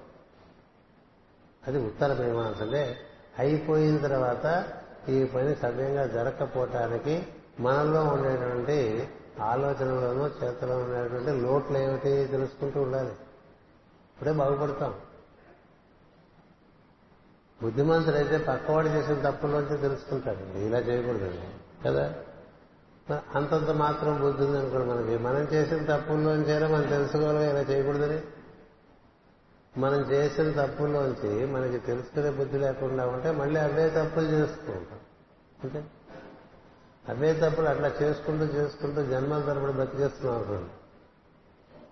అది ఉత్తర మీమాంస అంటే అయిపోయిన తర్వాత ఈ పని సవ్యంగా జరగకపోవటానికి మనలో ఉండేటువంటి ఆలోచనలోనూ చేతలో ఉండేటువంటి లోట్లు ఏమిటి తెలుసుకుంటూ ఉండాలి. ఇప్పుడే బాగుపడతాం. బుద్ధిమంతుడైతే పక్కవాడు చేసిన తప్పులోంచి తెలుసుకుంటాడు. ఇలా చేయకూడదు కదా? అంతంత మాత్రం బుద్ధి ఉందనుకోండి మనకి. మనం చేసిన తప్పుల్లోంచైనా మనం తెలుసుకోవాలి ఇలా చేయకూడదని. మనం చేసిన తప్పుల్లోంచి మనకి తెలుసుకునే బుద్ధి లేకుండా ఉంటే మళ్ళీ అవే తప్పులు చేస్తూ ఉంటాం అంటే అవే తప్పులు అట్లా చేసుకుంటూ చేసుకుంటూ జన్మల తరపుడు బతికేస్తున్నాం అనుకోండి.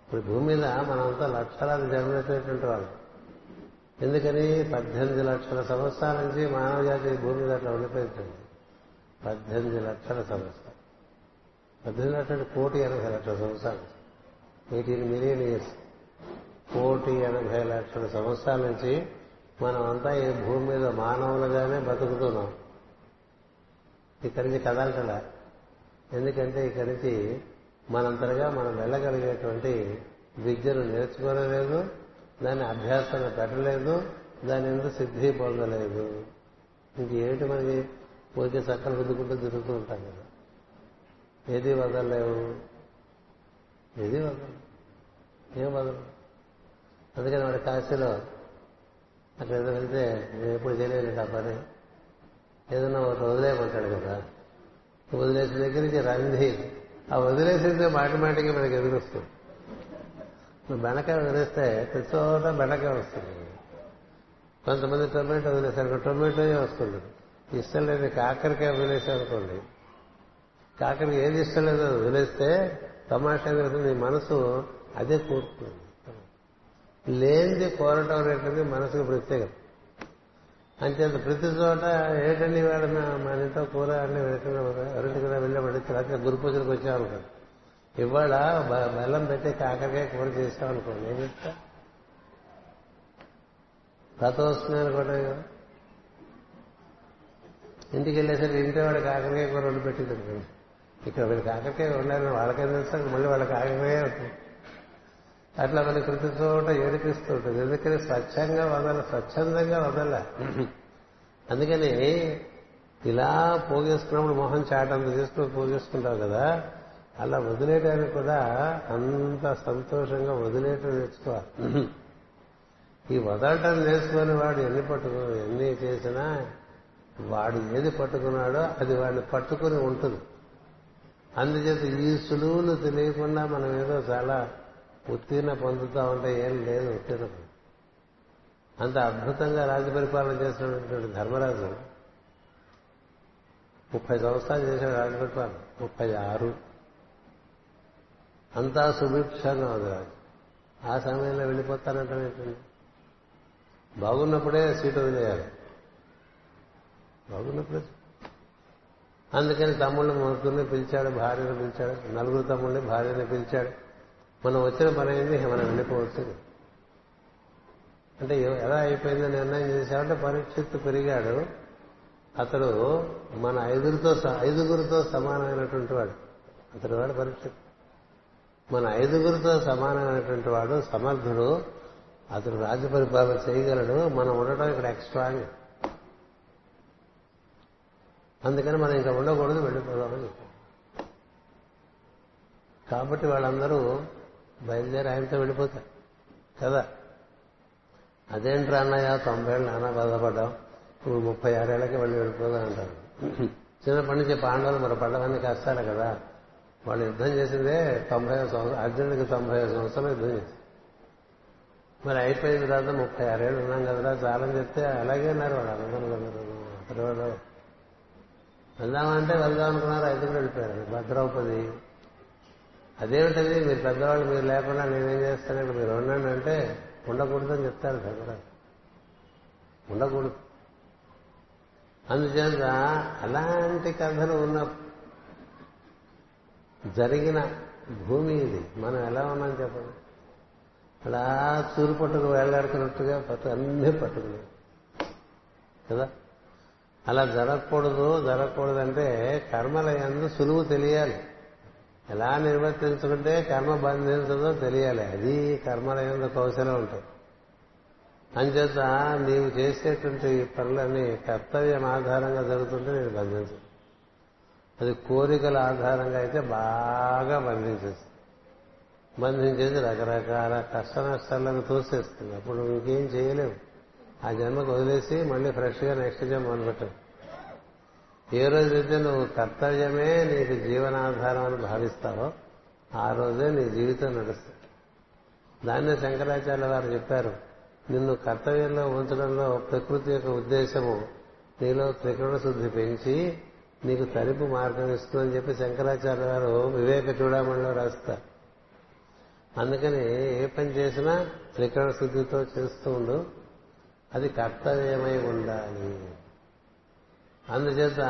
ఇప్పుడు భూమి మీద మనంతా లక్షలాది జన్మలైనటువంటి వాళ్ళు. ఎందుకని? పద్దెనిమిది లక్షల సంవత్సరాల నుంచి మానవ జాతి భూమి మీద అట్లా ఉండిపోయింది. పద్దెనిమిది లక్షల సంవత్సరాలు. పద్దెనిమిది లక్షల కోటి ఎనభై లక్షల సంవత్సరాలు. Eighteen million years. కోటి ఎనభై లక్షల సంవత్సరాల నుంచి మనం అంతా ఈ భూమి మీద మానవులుగానే బతుకుతున్నాం. ఇక్కడి నుంచి కదలటలా ఎందుకంటే ఇక్కడి నుంచి మనంతరగా మనం వెళ్ళగలిగేటువంటి విద్యను నేర్చుకోలేదు దాన్ని అభ్యాసంగా పెట్టలేదు దాని ఎందుకు సిద్ధి పొందలేదు. ఇంకేమిటి మనకి ఊరికే చక్కలు రుద్దుకుంటూ తిరుగుతూ ఉంటాం కదా? ఏది వదలలేవు? ఏది వదలవు ఏం వదలవు అందుకని వాడు కాశీలో అక్కడ ఏదో వెళ్తే నేను ఎప్పుడు చేయలేదు ఆ పని. ఏదన్నా ఒకటి వదిలేయమంటాడు కదా. వదిలేసిన దగ్గర నుంచి రంది ఆ వదిలేసిందే మాటి మాటికి మనకి ఎదురొస్తుంది నువ్వు బెండకాయ వదిలేస్తే ప్రతి చోట బెండకాయ వస్తుంది. కొంతమంది టొమాటో వదిలేశారు టొమాటోనే వస్తుంది. ఇష్టం లేదు కాకరకాయ వదిలేసాం అనుకోండి. కాకరకి ఏది ఇష్టం లేదో వదిలేస్తే టమాటా వెళ్తుంది మనసు అదే కోరుతుంది లేనిది కోరటం అనేటువంటిది మనసుకు ప్రత్యేకం. అంచేత ప్రతి చోట ఏటండి వాడు మన ఇంట్లో కూర అన్ని ఎవరింటి కూడా వెళ్ళబడి రాత్రి గురు పూజలకు వచ్చామనుకోండి ఇవాళ బెల్లం పెట్టి కాకరకాయ కూర చేసామనుకోండి ఏం చెప్తా కథ వస్తుంది అనుకోండి ఇంటికి వెళ్ళేసరికి ఇంటి వాడు కాకరకాయ కూర వండి పెట్టింది అనుకోండి. ఇక్కడ వీళ్ళు కాకరకాయ ఉండాలని వాళ్ళకే తెలుసు? మళ్ళీ వాళ్ళ కాకరకాయ అవుతుంది అట్లా మన కృతి చోట ఏడిపిస్తూ ఉంటుంది ఎందుకని స్వచ్ఛంగా వదల స్వచ్ఛందంగా వదల. అందుకని ఇలా పోగేసుకున్నప్పుడు మొహం చాటంత చేసుకుని పోగేసుకుంటావు కదా అలా వదిలేయడానికి కూడా అంత సంతోషంగా వదిలేయటం నేర్చుకోవాలి ఈ వదలటం నేర్చుకుని వాడు ఎన్ని పట్టుకు ఎన్ని చేసినా వాడు ఏది పట్టుకున్నాడో అది వాడిని పట్టుకుని ఉంటుంది. అందుచేత ఈ సులువులు తెలియకుండా మనం ఏదో చాలా ఉత్తీర్ణ పొందుతా ఉంటే ఏం లేదు ఉత్తీర్ణ. అంత అద్భుతంగా రాజ్య పరిపాలన చేసినటువంటి ధర్మరాజు ముప్పై సంవత్సరాలు చేశాడు రాజ్య పరిపాలన. ముప్పై ఆరు. అంతా సుభిక్షంగా ఉంది రాజు. ఆ సమయంలో వెళ్ళిపోతానంటే ఏంటండి బాగున్నప్పుడే సీటు వదిలేయాలి. బాగున్నప్పుడే. అందుకని తమ్ముళ్ళు ముగ్గురిని పిలిచాడు భార్యను పిలిచాడు నలుగురు తమ్ముళ్ళని భార్యని పిలిచాడు. మనం వచ్చిన పని అయింది మనం వెళ్ళిపోవచ్చు. అంటే ఎలా అయిపోయిందో నిర్ణయం చేశామంటే పరీక్షిత్తు పెరిగాడు. అతడు మన ఐదుగురితో ఐదుగురితో సమానమైనటువంటి వాడు. అతడు వాడు పరీక్షిత్ మన ఐదుగురితో సమానమైనటువంటి వాడు సమర్థుడు. అతడు రాజ్య పరిపాలన చేయగలడు. మనం ఉండటం ఇక్కడ ఎక్స్ట్రా అందుకని మనం ఇంకా ఉండకూడదు వెళ్ళిపోదామని చెప్పాం కాబట్టి వాళ్ళందరూ బయలుదేరి ఆయనతో వెళ్ళిపోతారు కదా? అదేంట్రా అన్నయ్య తొంభై నాన్న నానా బాధపడ్డాం ఇప్పుడు ముప్పై ఆరేళ్ళకి వెళ్ళి వెళ్ళిపోదాం అంటారు. చిన్నప్పటి నుంచి పాండవులు మరి పడ్డవన్నీ కష్టాలు కదా. వాళ్ళు యుద్ధం చేసిందే తొంభై సంవత్సరం అర్జునుడికి తొంభై సంవత్సరాలు యుద్ధం చేసింది. మరి అయిపోయిన తర్వాత ముప్పై ఆరేళ్ళు ఉన్నాం కదరా చాలని చెప్తే అలాగే ఉన్నారు వాళ్ళు. అందరూ అతడు వాళ్ళు వెళ్దామంటే వెళ్దాం అనుకున్నారు ఐదుగురు వెళ్ళిపోయారు. భద్రౌపది అదేమిటది? మీరు పెద్దవాళ్ళు మీరు లేకుండా నేనేం చేస్తాను? ఇక్కడ మీరు ఉండండి అంటే ఉండకూడదని చెప్తారు ధర్మరాజు ఉండకూడదు. అందుచేత అలాంటి కథలు ఉన్న జరిగిన భూమి ఇది. మనం ఎలా ఉన్నాం చెప్పండి? అలా చూరు పట్టుకు వేలాడుతున్నట్టుగా పట్టు అన్నీ పట్టుకున్నాయి. కదా? అలా జరగకూడదు జరగకూడదంటే కర్మల ఎందు సులువు తెలియాలి. ఎలా నిర్వర్తించుకుంటే కర్మ బంధించదో తెలియాలి. అది కర్మల ఎందు కౌశలం ఉంటుంది. అంచేత నీవు చేసేటువంటి పనులన్నీ కర్తవ్యం ఆధారంగా జరుగుతుంటే నేను బంధించదు అది కోరికల ఆధారంగా అయితే బాగా బంధించేస్తుంది బంధించేది రకరకాల కష్ట నష్టాలను తోసేస్తుంది. అప్పుడు ఇంకేం చేయలేవు. ఆ జన్మకు వదిలేసి మళ్ళీ ఫ్రెష్గా నెక్స్ట్ జన్మ మొదలుపెట్టావు. ఏ రోజైతే నువ్వు కర్తవ్యమే నీకు జీవనాధారం అని భావిస్తావో ఆ రోజే నీ జీవితం నడుస్తుంది. దాన్నే శంకరాచార్య వారు చెప్పారు నిన్ను కర్తవ్యంలో ఉంచడంలో ప్రకృతి యొక్క ఉద్దేశము నీలో త్రికరణ శుద్ధి పెంచి నీకు తరిపు మార్గం ఇస్తుందని చెప్పి శంకరాచార్య వారు వివేక చూడమణిలో రాస్తారు. అందుకని ఏ పని చేసినా త్రికరణ శుద్ధితో చేస్తూ ఉండు అది కర్తవ్యమై ఉండాలి. అందుచేత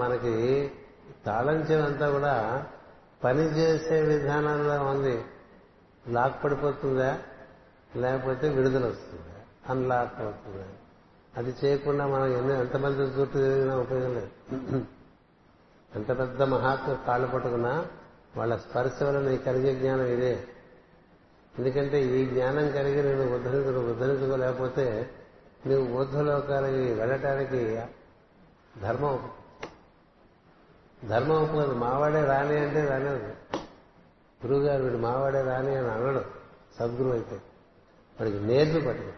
మనకి తాళంచెవంతా కూడా పనిచేసే విధానంలో ఉంది. లాక్ పడిపోతుందా? లేకపోతే విడుదల వస్తుందా? అన్లాక్ అవుతుందా? అది చేయకుండా మనం ఎన్ని ఎంతమంది చుట్టూ తిరిగినా ఉపయోగం లేదు. ఎంత పెద్ద మహాత్మ కాళ్ళు పట్టుకున్నా వాళ్ళ స్పర్శ వల్ల నీకు కలిగే జ్ఞానం ఇదే. ఎందుకంటే ఈ జ్ఞానం కలిగి నేను ఉద్ధరించు ఉద్ధరించుకోలేకపోతే నువ్వు ఊర్ధ్వలోకాలకి వెళ్ళటానికి ధర్మం. ధర్మం ఒప్పుకోదు మావాడే రాని అంటే రానేది గురువు గారు వీడు మావాడే రాని అని అనడు. సద్గురువు అయితే. వాడికి నేర్పి పట్టుకు.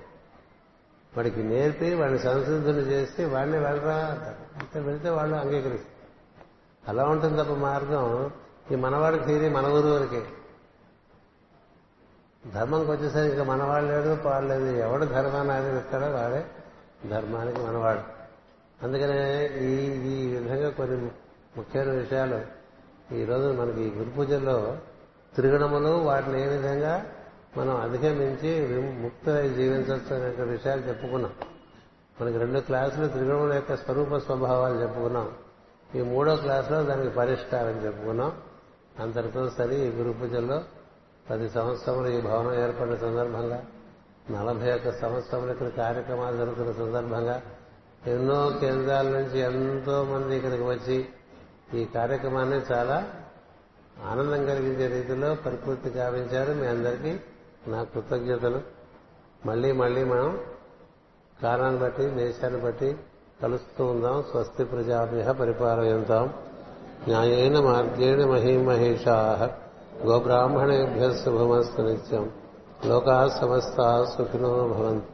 వాడికి నేర్పి వాడిని సంసిద్ధుని చేసి వాడిని వెళ్ళరా అంటే వెళితే వాళ్ళు అంగీకరిస్తారు. అలా ఉంటుంది తప్ప మార్గం. ఈ మనవాడి తీరి మన ఊరు ధర్మంకి వచ్చేసరికి ఇంకా మనవాడు లేడు పాడలేదు ఎవడు ధర్మాన్ని ఆచరిస్తాడో వాడే ధర్మానికి మనవాడు. అందుకనే ఈ ఈ విధంగా కొన్ని ముఖ్యమైన విషయాలు ఈరోజు మనకి ఈ గురు పూజల్లో త్రిగుణములు వాటిని ఏ విధంగా మనం అధిగమించి ముక్తులై జీవించవచ్చు అనే విషయాలు చెప్పుకున్నాం. మనకి రెండు క్లాసులు త్రిగుణముల యొక్క స్వరూప స్వభావాలు చెప్పుకున్నాం. ఈ మూడో క్లాసులో దానికి పరిష్కారం చెప్పుకున్నాం. అంతటితో సరి ఈ గురు పూజల్లో పది సంవత్సరములు ఈ భవనం ఏర్పడిన సందర్భంగా నలభై ఒక్క సంవత్సరములు ఇక్కడ కార్యక్రమాలు జరుగుతున్న సందర్భంగా ఎన్నో కేంద్రాల నుంచి ఎంతో మంది ఇక్కడికి వచ్చి ఈ కార్యక్రమాన్ని చాలా ఆనందం కలిగించే రీతిలో పరిపూర్తి గావించారు. మీ అందరికీ నా కృతజ్ఞతలు. మళ్ళీ మళ్ళీ మనం కాలాన్ని బట్టి దేశాన్ని బట్టి కలుస్తూ ఉందాం. స్వస్తి ప్రజాభ్య పరిపాలయంతాం. న్యాయేన మార్గేణ మహీమహేషా. గోబ్రాహ్మణేభ్య శుభమస్తు నిత్యం. లోకా సమస్తా సుఖినో భవంతు.